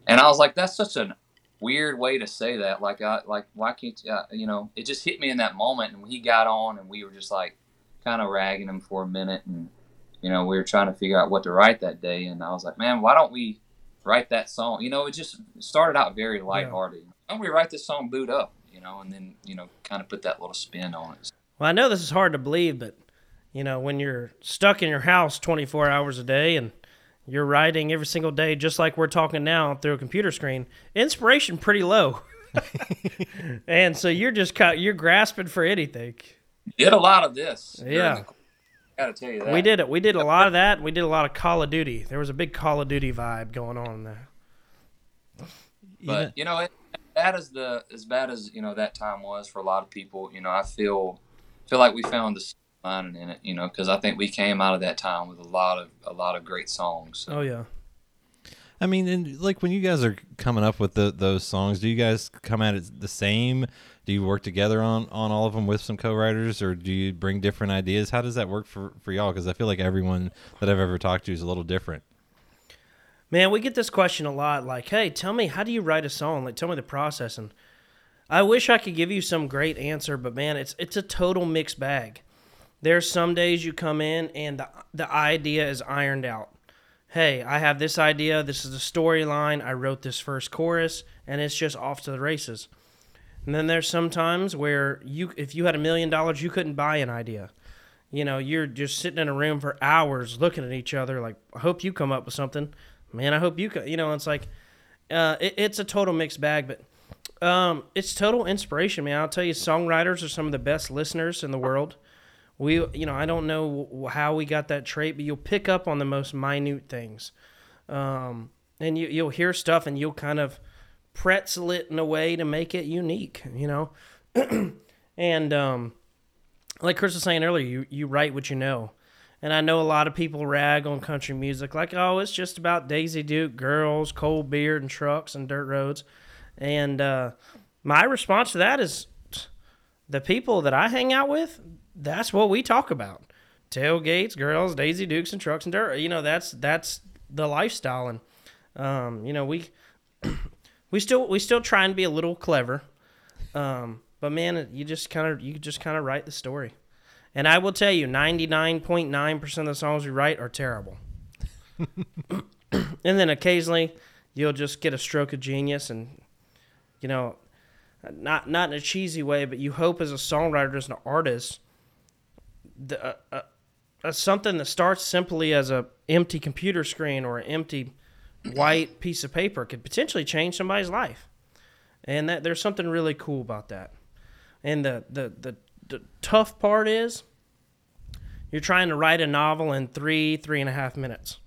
And I was like, "That's such a weird way to say that. Like, I like why can't you? Uh, you know?" It just hit me in that moment, and he got on, and we were just like kind of ragging him for a minute, and you know, we were trying to figure out what to write that day, and I was like, man, why don't we write that song? You know, it just started out very lighthearted. Why don't we write this song "Boot Up"? You know, and then you know, kind of put that little spin on it. Well, I know this is hard to believe, but you know, when you're stuck in your house 24 hours a day and you're writing every single day, just like we're talking now through a computer screen, inspiration pretty low. and so you're just ca- you're grasping for anything. Did a lot of this. Yeah. the- Gotta tell you that. We did it. We did a lot of that. We did a lot of Call of Duty. There was a big Call of Duty vibe going on there. But you know, it, as bad as the as bad as you know that time was for a lot of people, you know, I feel feel like we found the silver in it. You know, because I think we came out of that time with a lot of a lot of great songs. Oh yeah. I mean, and like when you guys are coming up with the, those songs, do you guys come at it the same? Do you work together on, on all of them with some co-writers, or do you bring different ideas? How does that work for, for y'all? Because I feel like everyone that I've ever talked to is a little different. Man, we get this question a lot like, hey, tell me, how do you write a song? Like, tell me the process. And I wish I could give you some great answer, but man, it's it's a total mixed bag. There's some days you come in and the, the idea is ironed out. Hey, I have this idea. This is the storyline. I wrote this first chorus, and it's just off to the races. And then there's some times where you, if you had a million dollars, you couldn't buy an idea. You know, you're just sitting in a room for hours looking at each other like, I hope you come up with something. Man, I hope you, co-. you know, it's like, uh, it, it's a total mixed bag, but um, it's total inspiration, man. I'll tell you, songwriters are some of the best listeners in the world. We, you know, I don't know how we got that trait, but you'll pick up on the most minute things, um, and you you'll hear stuff, and you'll kind of pretzel it in a way to make it unique, you know. and um, like Chris was saying earlier, you you write what you know, and I know a lot of people rag on country music, like oh, it's just about Daisy Duke, girls, cold beer, and trucks and dirt roads, and uh, my response to that is the people that I hang out with, that's what we talk about. Tailgates, girls, Daisy Dukes, and trucks and dirt. You know, that's that's the lifestyle, and um, you know we we still we still try and be a little clever, um, but man, you just kind of you just kind of write the story. And I will tell you, ninety nine point nine percent of the songs we write are terrible. and then occasionally, you'll just get a stroke of genius, and you know, not not in a cheesy way, but you hope as a songwriter, as an artist, the, uh, uh, uh, something that starts simply as a empty computer screen or an empty white piece of paper could potentially change somebody's life, and that there's something really cool about that. And the the the, the tough part is you're trying to write a novel in three three and a half minutes,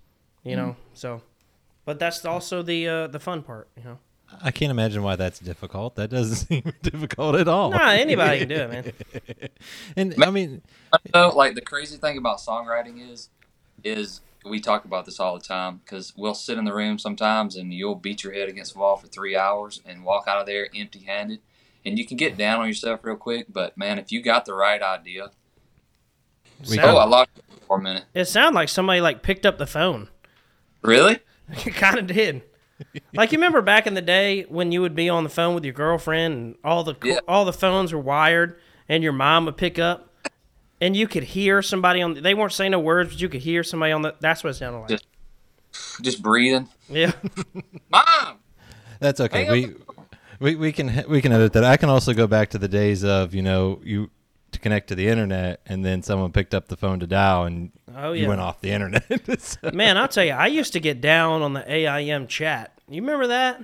you know. So, but that's also the uh, the fun part, you know. I can't imagine why that's difficult. That doesn't seem difficult at all. Nah, anybody can do it, man. and I mean, know, like the crazy thing about songwriting is, is we talk about this all the time because we'll sit in the room sometimes and you'll beat your head against the wall for three hours and walk out of there empty-handed, and you can get down on yourself real quick. But man, if you got the right idea, We Sound- oh, I lost for a minute. It sounded like somebody like picked up the phone. Really? It kind of did. Like you remember back in the day when you would be on the phone with your girlfriend and all the Yeah. all the phones were wired and your mom would pick up and you could hear somebody on. They weren't saying no words, but you could hear somebody on the. That's what it sounded like. Just- Just breathing. Yeah, Mom. that's okay. We, we we can we can edit that. I can also go back to the days of you know you to connect to the internet and then someone picked up the phone to dial and Oh, you went off the internet. So- man. I'll tell you, I used to get down on the AIM chat. You remember that?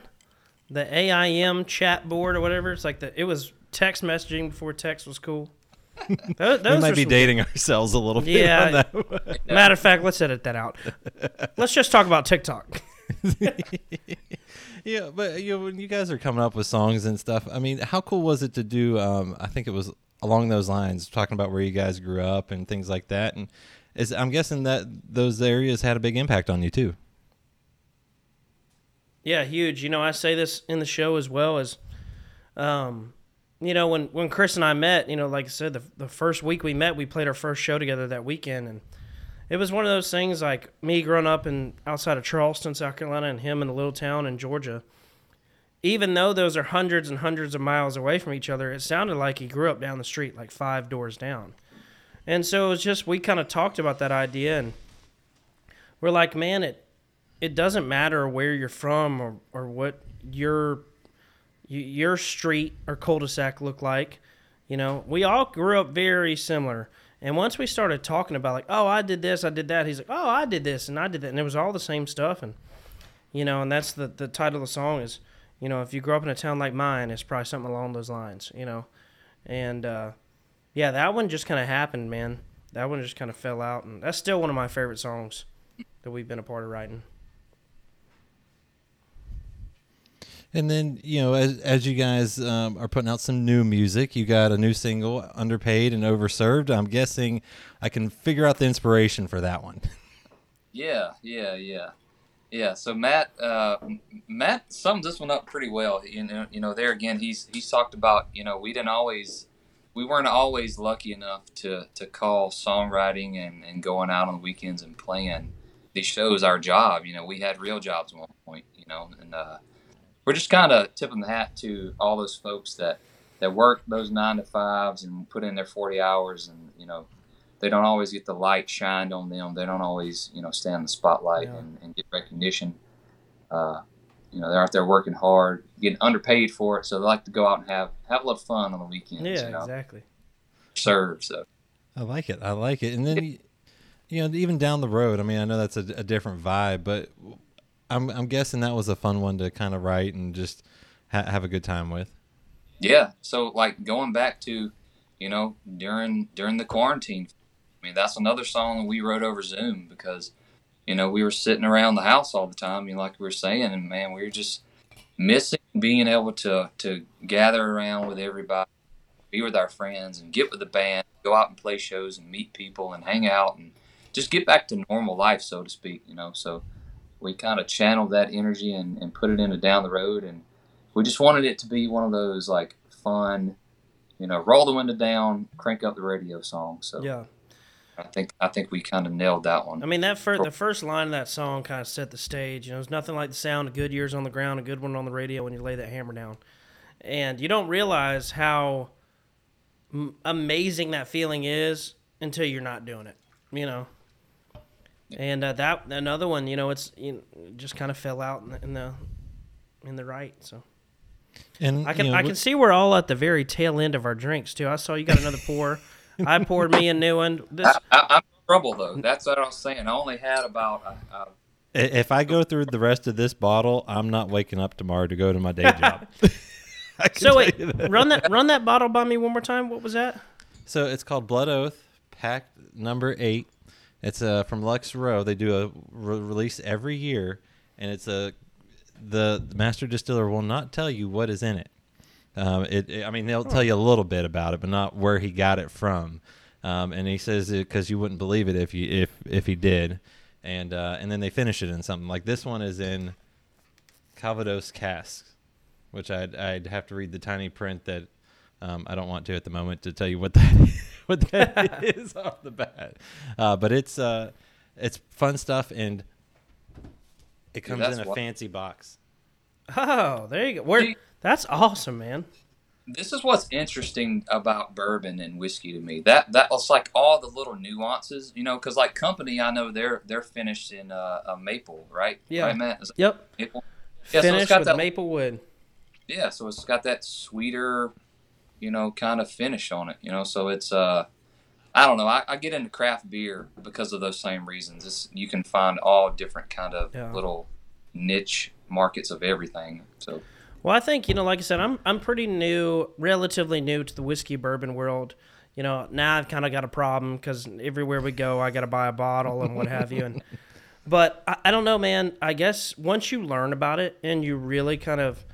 The AIM chat board or whatever. It's like the. It was text messaging before text was cool. Those, we those might be some- dating ourselves a little bit Yeah. Matter of fact, let's edit that out. Let's just talk about TikTok. Yeah, but you know, when you guys are coming up with songs and stuff, I mean, how cool was it to do? Um, I think it was along those lines, talking about where you guys grew up and things like that. And is I'm guessing that those areas had a big impact on you too. Yeah, huge. You know, I say this in the show as well as, um, you know, when when Chris and I met, you know, like I said, the the first week we met, we played our first show together that weekend, and it was one of those things like me growing up in outside of Charleston, South Carolina, and him in a little town in Georgia. Even though those are hundreds and hundreds of miles away from each other, it sounded like he grew up down the street, like five doors down. And so it was just we kind of talked about that idea, and we're like, man, it it doesn't matter where you're from or, or what your your street or cul-de-sac look like. You know, we all grew up very similar. And once we started talking about like, oh, I did this, I did that, he's like, oh, I did this and I did that, and it was all the same stuff. And you know, and that's the the title of the song is, you know, if you grow up in a town like mine, it's probably something along those lines. You know, and uh, yeah, that one just kind of happened, man. That one just kind of fell out, and that's still one of my favorite songs that we've been a part of writing. And then you know, as as you guys um, are putting out some new music, you got a new single, "Underpaid and Overserved." I'm guessing I can figure out the inspiration for that one. Yeah, yeah, yeah, yeah. So Matt, uh, Matt summed this one up pretty well. You know, you know, there again, he's he's talked about you know we didn't always, we weren't always lucky enough to to call songwriting and and going out on the weekends and playing these shows our job. You know, we had real jobs at one point. You know, and uh, we're just kind of tipping the hat to all those folks that that work those nine to fives and put in their forty hours and you know they don't always get the light shined on them. They don't always, you know, stand in the spotlight Yeah. and, and get recognition. Uh, you know, they're out there working hard, getting underpaid for it, so they like to go out and have have a little fun on the weekends. Yeah, you know, exactly. serve. So I like it. I like it. And then, you know, even down the road. I mean, I know that's a, a different vibe, but I'm I'm guessing that was a fun one to kind of write and just ha- have a good time with. yeah, so like going back to, you know, during during the quarantine, I mean, that's another song that we wrote over Zoom because, you know, we were sitting around the house all the time. You know, like we were saying, and man, we were just missing being able to to gather around with everybody, be with our friends, and get with the band, go out and play shows and meet people and hang out and just get back to normal life, so to speak. You know, so we kind of channeled that energy and, and put it into down the road, and we just wanted it to be one of those like fun, you know, roll the window down, crank up the radio song. So Yeah. I think I think we kind of nailed that one. I mean, that fir- the first line of that song kind of set the stage. You know, there's nothing like the sound of good years on the ground, a good one on the radio when you lay that hammer down. And you don't realize how m- amazing that feeling is until you're not doing it, you know. And uh, that another one, you know, it's you know, just kind of fell out in the, in the in the right. So And I can you know, I can see we're all at the very tail end of our drinks too. I saw you got another pour. I poured me a new one. This I, I, I'm in trouble though. That's what I was saying. I only had about uh, uh, if I go through the rest of this bottle, I'm not waking up tomorrow to go to my day job. So wait, that. run that run that bottle by me one more time. What was that? So it's called Blood Oath, pack number eight. It's uh, from Lux Row. They do a re- release every year, and it's a the, the master distiller will not tell you what is in it. Um, it, it- I mean, they'll tell you a little bit about it, but not where he got it from. Um, and he says because you wouldn't believe it if you if if he did, and uh, and then they finish it in something like this one is in Calvados casks, which I'd I'd have to read the tiny print that um, I don't want to at the moment to tell you what that what that is off the bat. Uh, but it's uh, it's fun stuff and it comes that's in a what- fancy box. Oh, there you go. Where? That's awesome, man. this is what's interesting about bourbon and whiskey to me. That that was like all the little nuances, you know, because like company, I know they're they're finished in uh, a maple, right? Yeah. right, Matt? Yep. maple? Yeah, so it's Finished got with that- maple wood. Yeah, so it's got that sweeter, you know, kind of finish on it, you know. So it's uh, I don't know. I, I get into craft beer because of those same reasons. It's, you can find all different kind of Yeah. little niche markets of everything. So Well, I think you know, like I said, I'm I'm pretty new, relatively new to the whiskey bourbon world. You know, now I've kind of got a problem because everywhere we go, I got to buy a bottle and what have you. And but I, I don't know, man. I guess once you learn about it and you really kind of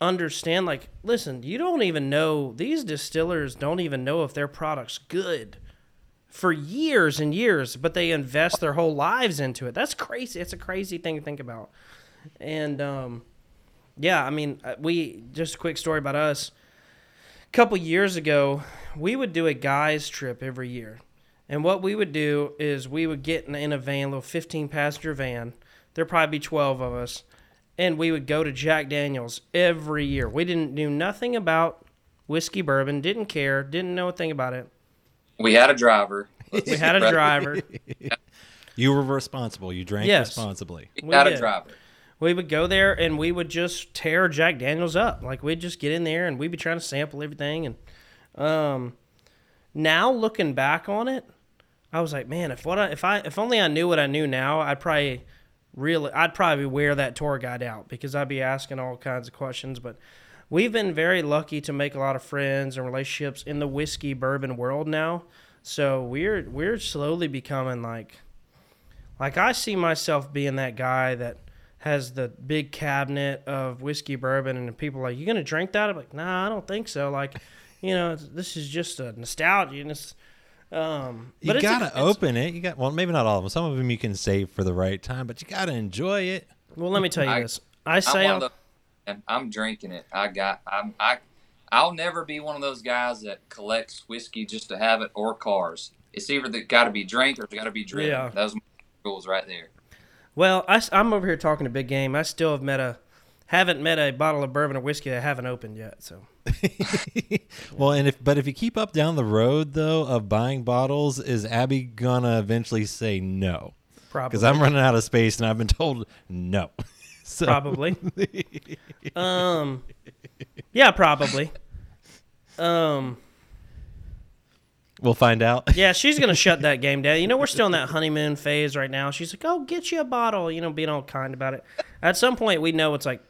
understand, like, listen, you don't even know these distillers don't even know if their product's good for years and years, but they invest their whole lives into it. That's crazy. It's a crazy thing to think about. And um, yeah, I mean, uh, we just a quick story about us. A couple years ago, we would do a guys trip every year, and what we would do is we would get in, in a van, a little fifteen passenger van. There'd probably be twelve of us, and we would go to Jack Daniels every year. We didn't do nothing about whiskey bourbon, didn't care, didn't know a thing about it. we had a driver. We had a driver. You were responsible. You drank Yes. responsibly. We had to did. drive it. We would go there and we would just tear Jack Daniels up. Like we'd just get in there and we'd be trying to sample everything. And um, now looking back on it, I was like, man, if what I, if I if only I knew what I knew now, I'd probably really I'd probably wear that tour guide out because I'd be asking all kinds of questions. But we've been very lucky to make a lot of friends and relationships in the whiskey bourbon world now. So we're we're slowly becoming like like I see myself being that guy that has the big cabinet of whiskey bourbon and people are like, You gonna drink that? I'm like, nah, I don't think so. Like, you know, it's- this is just a nostalgia and it's um You but it's gotta it's- open it. You got well, maybe not all of them. Some of them you can save for the right time, but you gotta enjoy it. Well let me tell you I- this. I I'm say I'll- of those, and I'm drinking it. I got. I'm. I. I'll never be one of those guys that collects whiskey just to have it or cars. It's either that got to be drank or it's got to be driven. Yeah. Those rules right there. Well, I, am over here talking a big game. I still have met a, haven't met a bottle of bourbon or whiskey that I haven't opened yet. So Well, and if but if you keep up down the road though of buying bottles, is Abby gonna eventually say no? probably, Because I'm running out of space and I've been told no. so probably, um, yeah, probably, um, we'll find out. yeah, she's gonna shut that game down. You know, we're still in that honeymoon phase right now. She's like, "Oh, get you a bottle," you know, being all kind about it. At some point, we know it's like,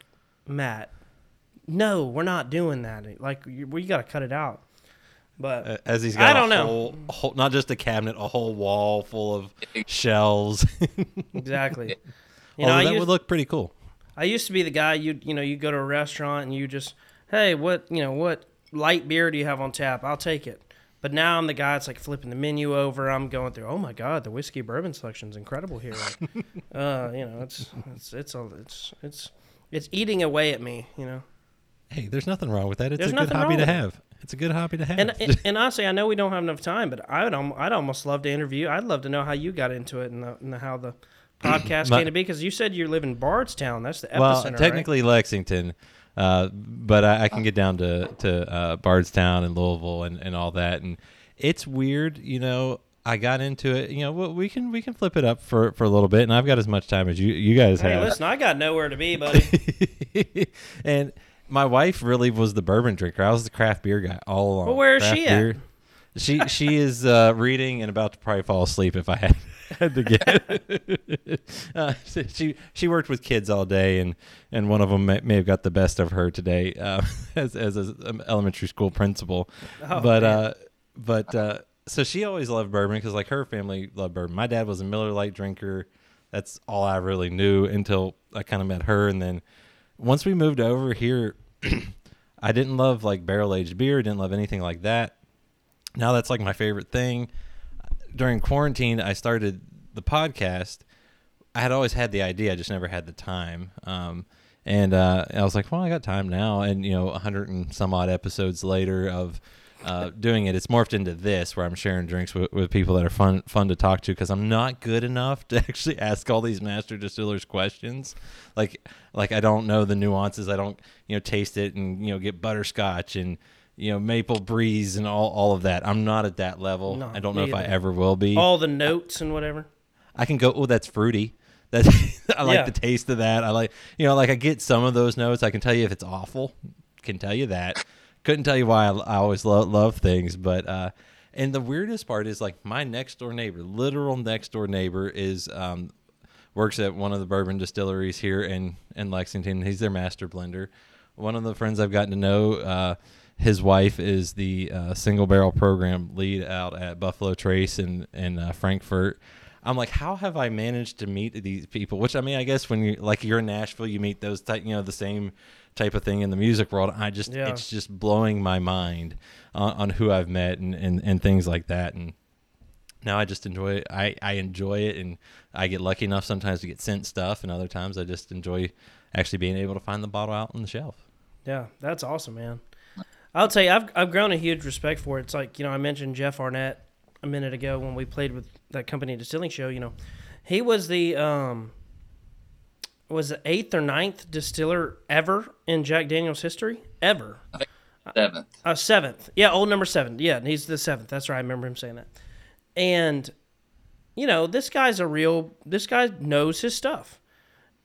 Matt, no, we're not doing that. Like, we got to cut it out. But Uh, As he's got I a don't know. whole, whole, not just a cabinet, a whole wall full of shelves. exactly, you know, I that used, would look pretty cool. I used to be the guy you you know you go to a restaurant and you just hey what you know what light beer do you have on tap I'll take it but now I'm the guy that's like flipping the menu over I'm going through oh my god the whiskey bourbon selection's incredible here Like, uh you know it's it's it's a, it's it's it's eating away at me you know Hey, there's nothing wrong with that. It's There's a good hobby to with it. have. It's a good hobby to have. and, and and honestly I know we don't have enough time but I would I'd almost love to interview I'd love to know how you got into it and, the, and the, how the podcast My- came to be because you said you live in Bardstown that's the epicenter well, right? technically Lexington, uh, but I, I can get down to to uh, Bardstown and Louisville and, and all that, and it's weird, you know. I got into it, you know. well, We can we can flip it up for, for a little bit, and I've got as much time as you you guys hey have. listen I got nowhere to be buddy. and my wife really was the bourbon drinker. I was the craft beer guy all along. Well, where is Craft she at? beer. She she is uh, reading and about to probably fall asleep if I had, had to get. uh, she she worked with kids all day, and, and one of them may, may have got the best of her today uh, as as an elementary school principal. Oh, but uh, but uh, so she always loved bourbon because like her family loved bourbon. My dad was a Miller Lite drinker. That's all I really knew until I kind of met her, and then once we moved over here, I didn't love like barrel aged beer. Didn't love anything like that. Now that's like my favorite thing. During quarantine, I started the podcast. I had always had the idea, I just never had the time. Um, and uh, I was like, well, I got time now. And you know, a hundred and some odd episodes later of uh, doing it, it's morphed into this where I'm sharing drinks with, with people that are fun fun to talk to because I'm not good enough to actually ask all these master distillers questions. Like like I don't know the nuances. I don't you know taste it and you know get butterscotch and you know maple breeze and all all of that. I'm not at that level. No, I don't know if I ever will be. all the notes and whatever. I can go, oh, that's fruity. That's I like Yeah. the taste of that. I like you know, like I get some of those notes. I can tell you if it's awful. Can tell you that. Couldn't tell you why I, I always lo- love things, but uh, and the weirdest part is like my next door neighbor, literal next door neighbor, is um, works at one of the bourbon distilleries here in in Lexington. He's their master blender. One of the friends I've gotten to know, uh, his wife is the uh, single barrel program lead out at Buffalo Trace and and uh, Frankfort. I'm like, how have I managed to meet these people? Which I mean, I guess when you like you're in Nashville, you meet those type, you know, the same type of thing in the music world. I just Yeah. it's just blowing my mind on, on who I've met and, and and things like that. And now I just enjoy it. I, I enjoy it, and I get lucky enough sometimes to get sent stuff, and other times I just enjoy actually being able to find the bottle out on the shelf. Yeah, that's awesome, man. I'll tell you, I've I've grown a huge respect for it. It's like you know, I mentioned Jeff Arnett a minute ago when we played with that company distilling show. You know, he was the um was the eighth or ninth distiller ever in Jack Daniel's history ever. Seventh. Uh, seventh. Yeah, old number seven. Yeah, and he's the seventh. That's right. I remember him saying that. And you know, this guy's a real. This guy knows his stuff.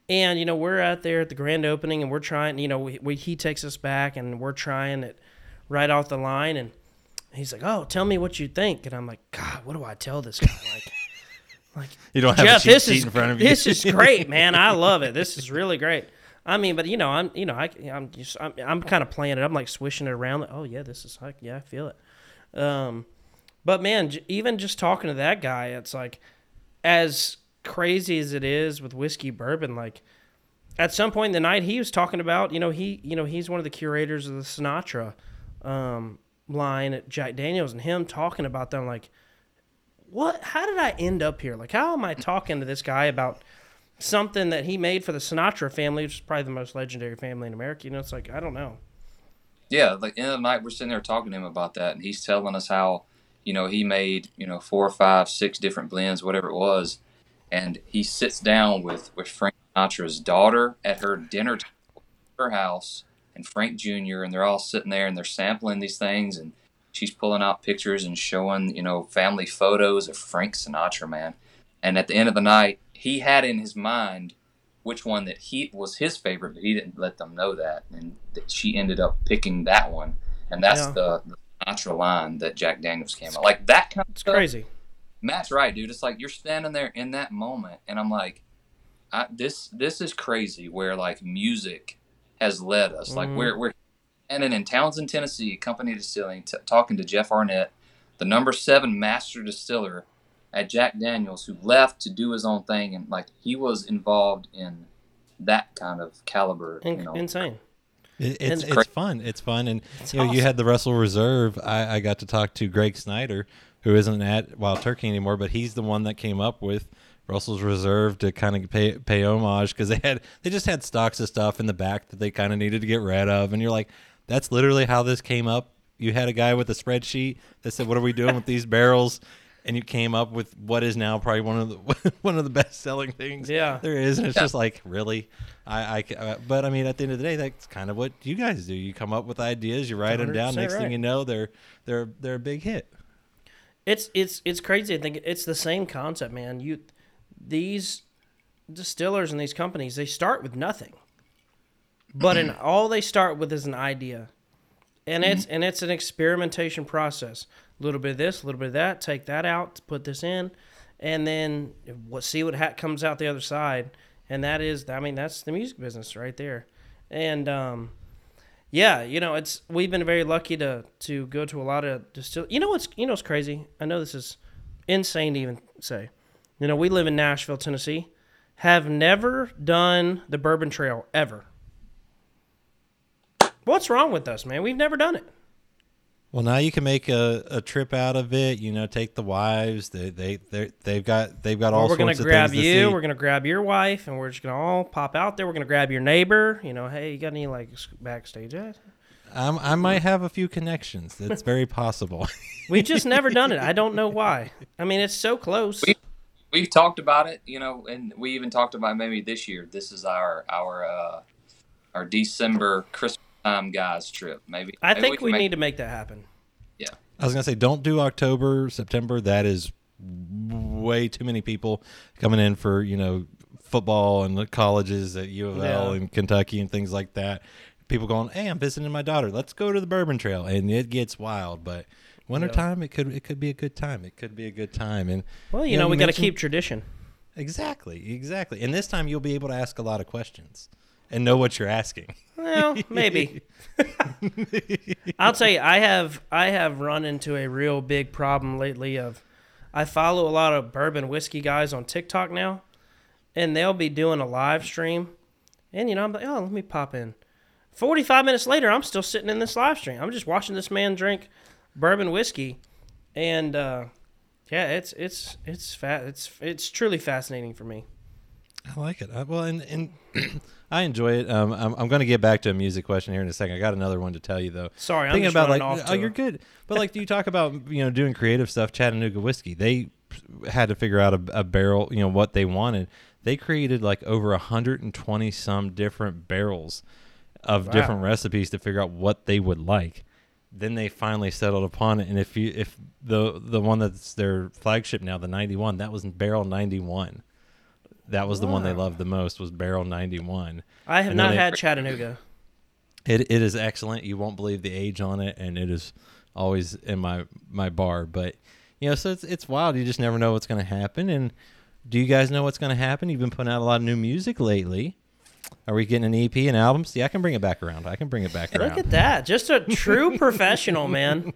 And you know, we're out there at the grand opening, and we're trying. You know, we, we he takes us back, and we're trying it right off the line, and he's like, "Oh, tell me what you think," and I'm like, "God, what do I tell this guy?" Like, like You don't have Jeff, cheat this is in front of you. this is great, man. I love it. This is really great. I mean, but you know, I'm you know, I I'm just I'm, I'm kind of playing it. I'm like swishing it around. Like, oh yeah, this is like yeah, I feel it. Um, but man, j- even just talking to that guy, it's like as crazy as it is with whiskey bourbon. Like at some point in the night, he was talking about you know he you know he's one of the curators of the Sinatra um, line at Jack Daniels, and him talking about them like what how did I end up here? Like how am I talking to this guy about something that he made for the Sinatra family, which is probably the most legendary family in America? You know, it's like I don't know. Yeah, like end of the night, we're sitting there talking to him about that, and he's telling us how, you know, he made you know four or five, six different blends, whatever it was, and he sits down with with Frank Sinatra's daughter at her dinner table her house, and Frank Jr. and they're all sitting there and they're sampling these things, and she's pulling out pictures and showing you know family photos of Frank Sinatra, man, and at the end of the night, he had in his mind which one that he was his favorite, but he didn't let them know that, and that she ended up picking that one, and that's Yeah. the, the Sinatra line that Jack Daniels came out like that kind of It's stuff. crazy. Matt's right, dude. It's like you're standing there in that moment, and I'm like, I, this this is crazy. Where like music has led us. Like Mhm. we're we're standing in Townsend, Tennessee, Company Distilling, t- talking to Jeff Arnett, the number seven master distiller at Jack Daniels, who left to do his own thing, and like he was involved in that kind of caliber. In- you know, insane. It, it's And- it's fun. It's fun, and It's you know you had the Russell Reserve. I, I got to talk to Greg Snyder, who isn't at Wild Turkey anymore, but he's the one that came up with Russell's Reserve to kind of pay pay homage because they had they just had stocks of stuff in the back that they kind of needed to get rid of, and you're like, that's literally how this came up. You had a guy with a spreadsheet that said, "What are we doing with these barrels?" And you came up with what is now probably one of the one of the best selling things Yeah. there is, and it's Yeah. just like really, I, I uh, but I mean, at the end of the day, that's kind of what you guys do. You come up with ideas, you write them down. Next right. thing you know, they're they're they're a big hit. It's it's it's crazy. I think it's the same concept, man. You these distillers and these companies they start with nothing, but in all they start with is an idea, and it's and it's an experimentation process. A little bit of this, a little bit of that. Take that out, put this in, and then what see what ha- comes out the other side. And that is, I mean, that's the music business right there. And um, yeah, you know, it's we've been very lucky to to go to a lot of distill. You know what's you know what's crazy? I know this is insane to even say. You know, we live in Nashville, Tennessee. Have never done the Bourbon Trail ever. What's wrong with us, man? We've never done it. Well, now you can make a, a trip out of it. You know, take the wives. They they they they've got they've got all Well, we're gonna sorts of grab things to you. see. We're gonna grab your wife, and we're just gonna all pop out there. We're gonna grab your neighbor. You know, hey, you got any like backstage? Eh? I'm, I might have a few connections. That's very possible. We've just never done it. I don't know why. I mean, it's so close. We- we talked about it, you know, and we even talked about maybe this year. This is our our uh, our December Christmas time guys trip. Maybe I maybe think can we make- need to make that happen. Yeah, I was gonna say, don't do October, September. That is way too many people coming in for you know football and the colleges at U of L Yeah. and Kentucky and things like that. People going, hey, I'm visiting my daughter. Let's go to the Bourbon Trail, and it gets wild. But wintertime, it could it could be a good time. It could be a good time. And Well, you Yeah, know, you we got to keep tradition. exactly, exactly. And this time, you'll be able to ask a lot of questions and know what you're asking. Well, maybe. I'll tell you, I have I have run into a real big problem lately. Of I follow a lot of bourbon whiskey guys on TikTok now, and they'll be doing a live stream, and you know I'm like, oh, let me pop in. Forty five minutes later, I'm still sitting in this live stream. I'm just watching this man drink bourbon whiskey, and uh, yeah, it's it's it's fat. It's it's truly fascinating for me. I like it. I, well, and, and I enjoy it. Um, I'm, I'm going to get back to a music question here in a second. I got another one to tell you though. Sorry, I'm Thinking about like, off oh, you're good. But like, do you talk about you know doing creative stuff. Chattanooga whiskey. They had to figure out a, a barrel. You know what they wanted. They created like over 120 some different barrels of Wow. different recipes to figure out what they would like. Then they finally settled upon it. And if you if the the one that's their flagship now, the ninety one, that was Barrel ninety one. That was the one they loved the most was Barrel ninety one. I have And not they- had Chattanooga. It it is excellent. You won't believe the age on it, and it is always in my my bar. But you know, so it's it's wild. You just never know what's going to happen. And do you guys know what's going to happen? You've been putting out a lot of new music lately. Are we getting an EP and album? See, I can bring it back around. I can bring it back around. Look at that. Just a true professional, man.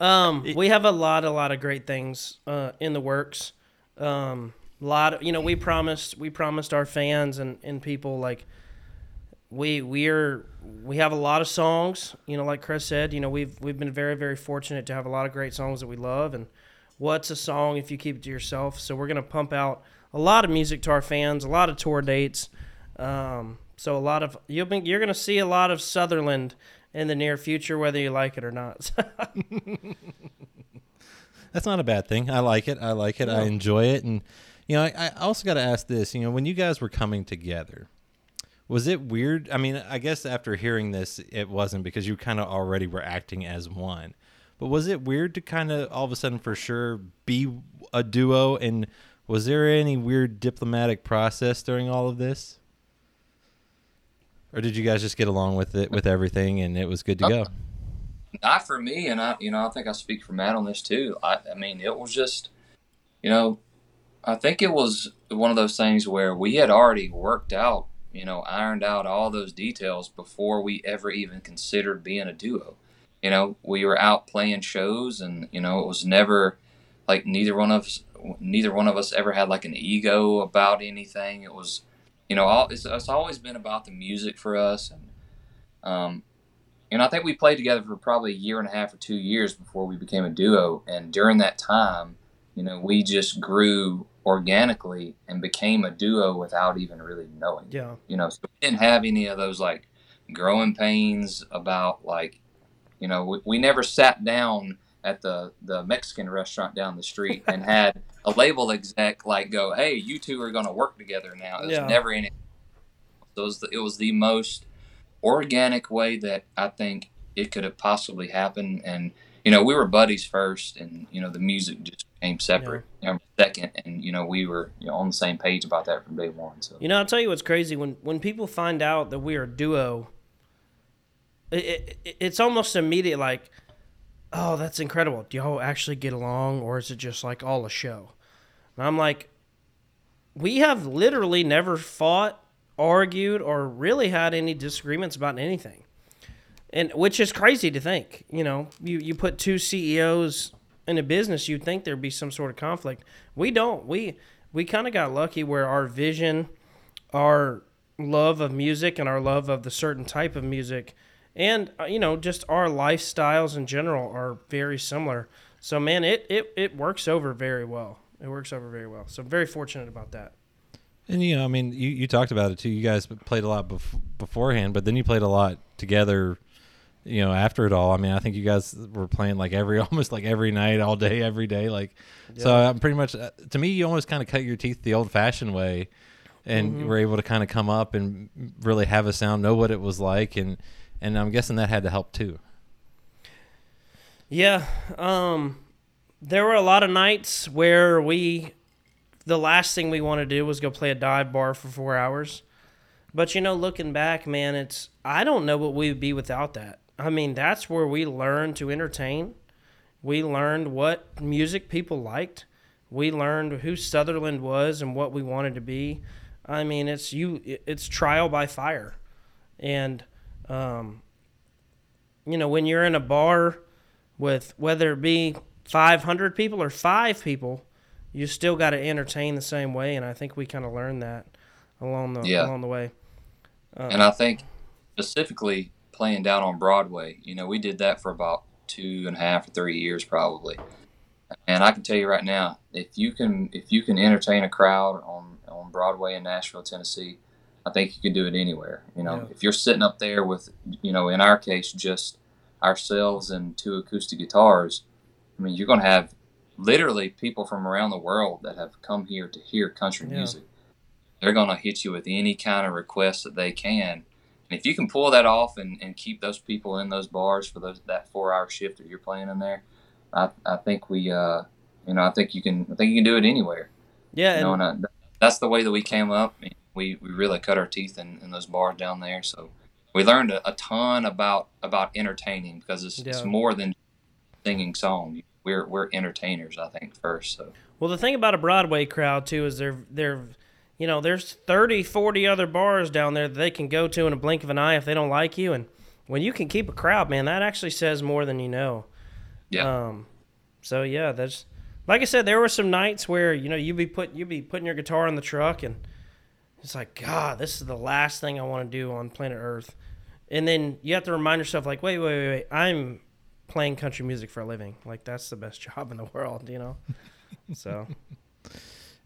Um, we have a lot, a lot of great things uh, in the works. Um, lot of, you know, we promised, we promised our fans and, and people like we we're we have a lot of songs. You know, like Chris said, you know, we've we've been very, very fortunate to have a lot of great songs that we love. And what's a song if you keep it to yourself? So we're gonna pump out a lot of music to our fans, a lot of tour dates. Um, so a lot of you'll be, you're gonna see a lot of Southerland in the near future, whether you like it or not. That's not a bad thing. I like it. I like it. I enjoy it. And you know, I, I also got to ask this. You know, when you guys were coming together, was it weird? I mean, I guess after hearing this, it wasn't because you kind of already were acting as one. But was it weird to kind of all of a sudden, for sure, be a duo? And was there any weird diplomatic process during all of this? Or did you guys just get along with it, with everything, and it was good to uh, go? not for me, and I, you know, I think I speak for Matt on this too. I, I mean, it was just, you know, I think it was one of those things where we had already worked out, you know, ironed out all those details before we ever even considered being a duo. You know, we were out playing shows, and you know, it was never like neither one of us, neither one of us ever had like an ego about anything. It was, you know, all it's, it's always been about the music for us, and um, and I think we played together for probably a year and a half or two years before we became a duo. And during that time, you know, we just grew organically and became a duo without even really knowing. yeah, You know, so we didn't have any of those like growing pains about like, you know, we, we never sat down at the the Mexican restaurant down the street and had a label exec like go, "Hey, you two are going to work together now." It was Yeah. never any. It was the, it was the most organic way that I think it could have possibly happened. And you know, we were buddies first, and you know, the music just came separate um, second, and you know, we were you know on the same page about that from day one. So You know, I'll tell you what's crazy when when people find out that we are a duo. It, it, it's almost immediate, like, oh, that's incredible. Do y'all actually get along, or is it just like all a show? And I'm like, we have literally never fought, argued, or really had any disagreements about anything, and which is crazy to think. You know, you you put two CEOs in a business, you'd think there'd be some sort of conflict. We don't. We we kind of got lucky where our vision, our love of music, and our love of the certain type of music, and uh, you know just our lifestyles in general are very similar. So man, it it it works over very well. It works over very well. So I'm very fortunate about that. And you know, I mean, you, you talked about it too. You guys played a lot bef- beforehand, but then you played a lot together. You know, after it all, I mean, I think you guys were playing like every, almost like every night, all day, every day. Like, so I'm pretty much uh, to me, you almost kind of cut your teeth the old-fashioned way, and were able to kind of come up and really have a sound, know what it was like, and and I'm guessing that had to help too. Yeah, um, there were a lot of nights where we, the last thing we wanted to do was go play a dive bar for four hours. But you know, looking back, man, it's I don't know what we would be without that. I mean, that's where we learned to entertain. We learned what music people liked. We learned who Southerland was and what we wanted to be. I mean, it's you. It's trial by fire, and um, you know, when you're in a bar with whether it be 500 people or five people, you still got to entertain the same way. And I think we kind of learned that along the Yeah. along the way. and I think specifically playing down on Broadway, you know, we did that for about two and a half or three years probably. And I can tell you right now, if you can if you can entertain a crowd on on Broadway in Nashville, Tennessee, I think you can do it anywhere. You know, Yeah. if you're sitting up there with, you know, in our case, just ourselves and two acoustic guitars, I mean, you're going to have literally people from around the world that have come here to hear country Yeah. music. They're going to hit you with any kind of request that they can And if you can pull that off and, and keep those people in those bars for those that four hour shift that you're playing in there, I, I think we uh you know I think you can I think you can do it anywhere. Yeah, You know, and, and uh, that's the way that we came up. We we really cut our teeth in, in those bars down there. So we learned a, a ton about about entertaining because it's, it's more than singing songs. We're we're entertainers, I think first. So well, the thing about a Broadway crowd too is they're they're, you know, there's 30, 40 other bars down there that they can go to in a blink of an eye if they don't like you, and when you can keep a crowd, man, that actually says more than you know. yeah, Um, so yeah, that's like I said. There were some nights where you know you'd be put you'd be putting your guitar in the truck, and it's like God, this is the last thing I want to do on planet Earth. And then you have to remind yourself, like, wait, wait, wait, wait, I'm playing country music for a living. Like that's the best job in the world, you know. so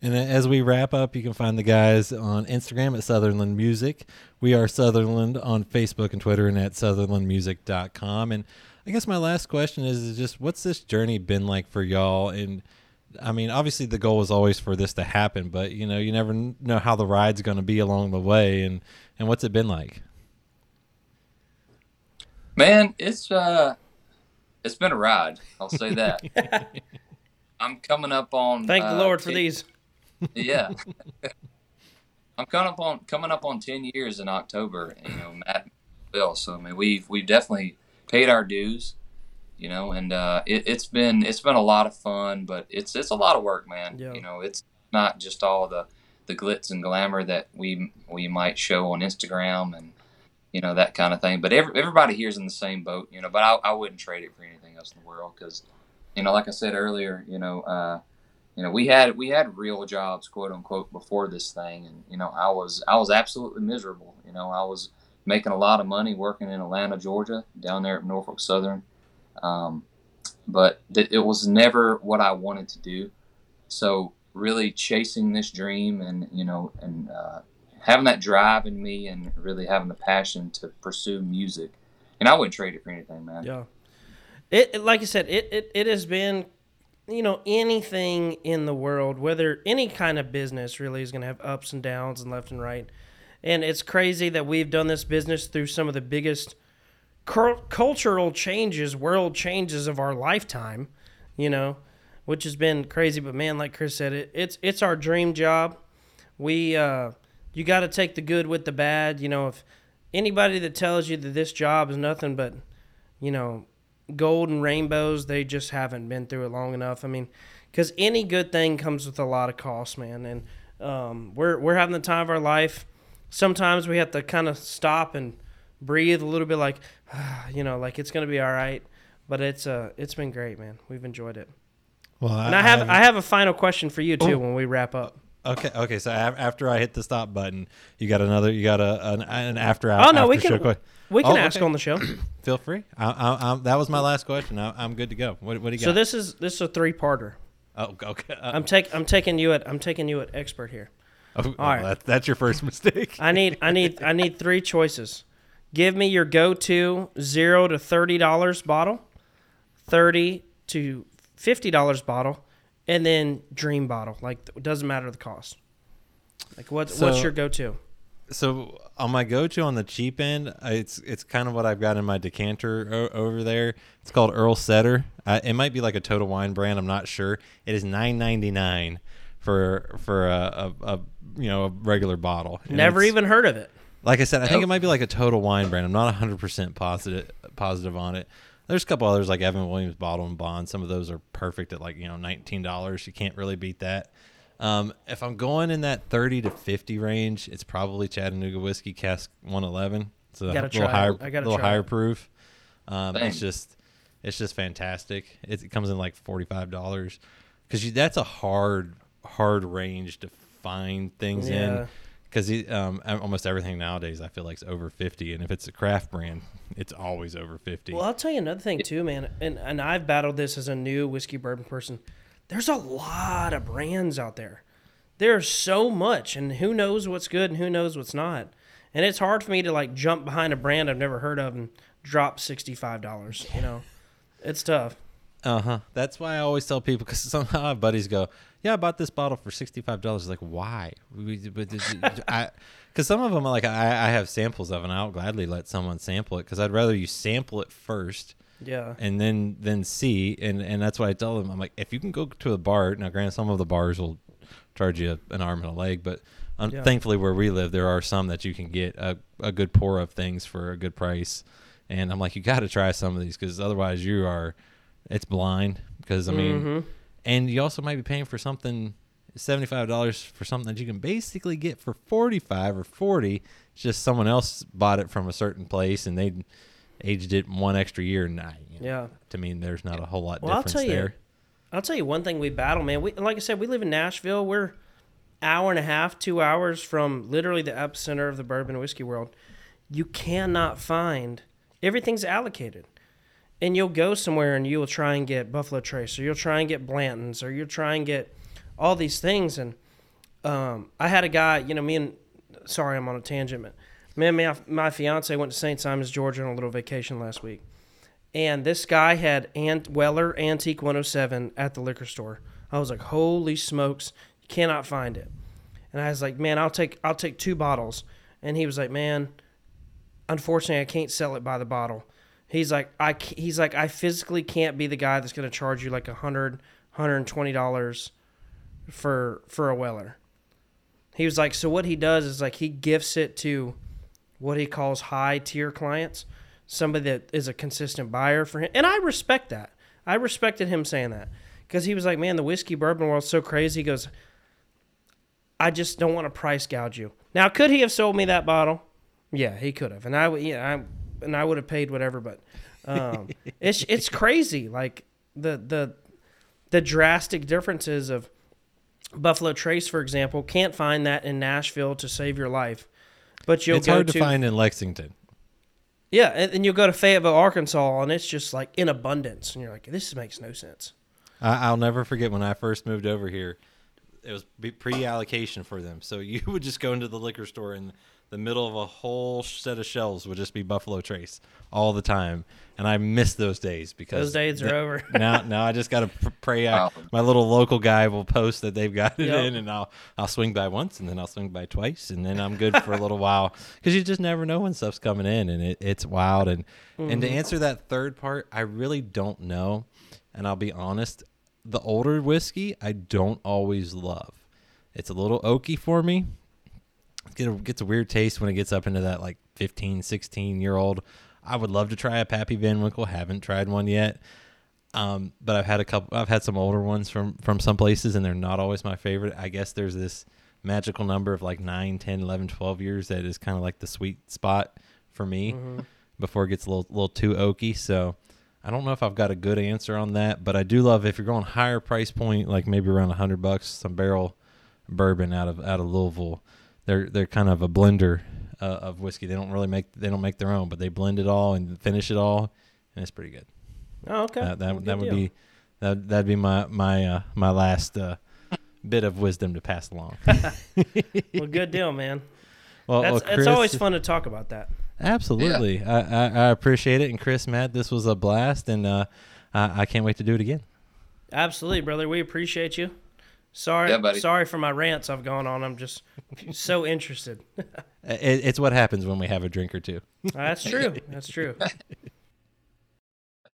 And uh, as we wrap up, you can find the guys on Instagram at Southerland Music. We are Southerland on Facebook and Twitter and at southerlandmusic.com. And I guess my last question is, is just what's this journey been like for y'all? And I mean, obviously the goal is always for this to happen, but you know, you never know how the ride's going to be along the way. And, and what's it been like? man, it's uh, it's been a ride. I'll say that. I'm coming up on. thank the uh, Lord for 10 these. Yeah. I'm coming up on coming up on ten years in October. You know, Matt, Bill. So I mean, we've we've definitely paid our dues. You know, and uh, it, it's been it's been a lot of fun, but it's it's a lot of work, man. Yeah. You know, it's not just all the the glitz and glamour that we we might show on Instagram and you know that kind of thing. But every, everybody here's in the same boat. You know, but I, I wouldn't trade it for anything else in the world because you know, like I said earlier, you know. Uh, you know we had we had real jobs quote unquote before this thing and you know i was i was absolutely miserable you know i was making a lot of money working in atlanta georgia down there at norfolk southern um, but th- it was never what i wanted to do so really chasing this dream and you know and uh, having that drive in me and really having the passion to pursue music and i wouldn't trade it for anything man Yeah. It, it like I said, it, it, it has been, you know, anything in the world, whether any kind of business really is going to have ups and downs and left and right. And it's crazy that we've done this business through some of the biggest cultural changes, world changes of our lifetime, you know, which has been crazy. But man, like Chris said, it, it's it's our dream job. We uh, you got to take the good with the bad. You know, if anybody that tells you that this job is nothing but, you know, gold and rainbows, they just haven't been through it long enough. I mean, because any good thing comes with a lot of cost, man. And um, we're we're having the time of our life. Sometimes we have to kind of stop and breathe a little bit, like, you know, like it's gonna be all right. But it's uh, it's been great, man. We've enjoyed it. Well, And I have I have a final question for you too when we wrap up. Okay, okay. So after I hit the stop button, you got another. You got a an, an after. Oh no, we can we can Oh, ask okay. on the show. Feel free. I, I, I, that was my last question. I, I'm good to go. What, what do you got? So this is this is a three parter. Oh, okay. Uh, I'm take I'm taking you at I'm taking you at expert here. oh, all right. that, that's your first mistake. I need I need I need three choices. Give me your go-to zero to thirty dollars bottle, thirty to fifty dollars bottle, and then dream bottle. Like it doesn't matter the cost. Like what what's your go-to? so on my go-to on the cheap end, it's it's kind of what I've got in my decanter o- over there. It's called Earl Setter. Uh, it might be like a Total Wine brand. I'm not sure. It is nine ninety nine for for a, a, a you know a regular bottle. And Never even heard of it. Like I said, I think it might be like a Total Wine brand. I'm not 100% positive positive on it. There's a couple others like Evan Williams Bottle and Bond. Some of those are perfect at like you know $19. You can't really beat that. Um, if I'm going in that 30 to 50 range, it's probably Chattanooga Whiskey Cask 111. It's a Gotta little try higher, I gotta little try higher proof. Um, Dang. it's just, it's just fantastic. It, it comes in like $45 because that's a hard, hard range to find things in Yeah. Because um, almost everything nowadays I feel like is over 50 and if it's a craft brand it's always over 50 Well, I'll tell you another thing too, man. And and I've battled this as a new whiskey bourbon person. There's a lot of brands out there. There's so much, and who knows what's good and who knows what's not. And it's hard for me to like jump behind a brand I've never heard of and drop sixty five dollars. You know, it's tough. uh-huh that's why I always tell people because somehow my buddies go yeah, I bought this bottle for sixty five dollars. Like, why? We- but did you- I because some of them are like I, I have samples of, and I'll gladly let someone sample it because I'd rather you sample it first Yeah. and then then see and and that's why I tell them. I'm like, if you can go to a bar now, granted, some of the bars will charge you an arm and a leg, but um, Yeah. thankfully where we live, there are some that you can get a, a good pour of things for a good price. And I'm like, you got to try some of these because otherwise you are, it's blind. Because I mean, Mhm. And you also might be paying for something. Seventy-five dollars for something that you can basically get for forty-five or forty. It's just someone else bought it from a certain place and they aged it one extra year. And I, you know, Yeah. to me, there's not a whole lot Well, I'll difference tell you. I'll tell you one thing we battle, man. We like I said, we live in Nashville. We're hour and a half, two hours from literally the epicenter of the bourbon whiskey world. You cannot find everything's allocated. And you'll go somewhere and you'll try and get Buffalo Trace or you'll try and get Blanton's or you'll try and get all these things and um, I had a guy, you know, me and sorry, I'm on a tangent, but me and my, my fiance went to St. Simons, Georgia on a little vacation last week and this guy had Ant Weller Antique 107 at the liquor store. I was like, "Holy smokes, you cannot find it." And I was like, "Man, I'll take I'll take two bottles." And he was like, "Man, unfortunately, I can't sell it by the bottle." He's like, "I he's like, I physically can't be the guy that's going to charge you like a hundred, hundred and twenty dollars for for a Weller." He was like, "So what he does is like he gifts it to what he calls high tier clients." somebody that is a consistent buyer for him. And I respect that. I respected him saying that because he was like, man, the whiskey bourbon world's so crazy. He goes, I just don't want to price gouge you. Now, could he have sold me that bottle? Yeah, he could have, and I yeah, I, and I would have paid whatever. But um, it's it's crazy, like the the the drastic differences of Buffalo Trace, for example, can't find that in Nashville to save your life. But you'll It's go hard to, to find in Lexington. yeah, and, and you'll go to Fayetteville, Arkansas, and it's just like in abundance, and you're like, this makes no sense. I, I'll never forget when I first moved over here. It was pre-allocation for them, so you would just go into the liquor store and the middle of a whole set of shelves would just be Buffalo Trace all the time, and I miss those days because Those days are th- over. now, now I just gotta pr- pray. I, Wow. my little local guy will post that they've got it Yep. in, and I'll I'll swing by once, and then I'll swing by twice, and then I'm good for a little while because you just never know when stuff's coming in, and it, it's wild. And and Mm-hmm. to answer that third part, I really don't know, and I'll be honest. The older whiskey, I don't always love. It's a little oaky for me. Get a, gets a weird taste when it gets up into that like 15, 16 year old. I would love to try a Pappy Van Winkle. Haven't tried one yet. Um, but I've had a couple. I've had some older ones from from some places, and they're not always my favorite. I guess there's this magical number of like 9, 10, 11, 12 years that is kind of like the sweet spot for me before it gets a little little too oaky. So I don't know if I've got a good answer on that, but I do love if you're going higher price point, like maybe around a hundred bucks, some Barrell bourbon out of out of Louisville. They're they're kind of a blender uh, of whiskey. They don't really make they don't make their own, but they blend it all and finish it all, and it's pretty good. Oh, okay. That that, Well, that good would deal. be that that'd be my my uh, my last uh, bit of wisdom to pass along. well, good deal, man. Well, That's well, it's always fun to talk about that. Absolutely, I, I I appreciate it, and Chris, Matt, this was a blast, and uh, I, I can't wait to do it again. Absolutely, brother. We appreciate you. Sorry, Yeah, buddy. sorry for my rants I've gone on. I'm just so interested. It, it's what happens when we have a drink or two. That's true. That's true.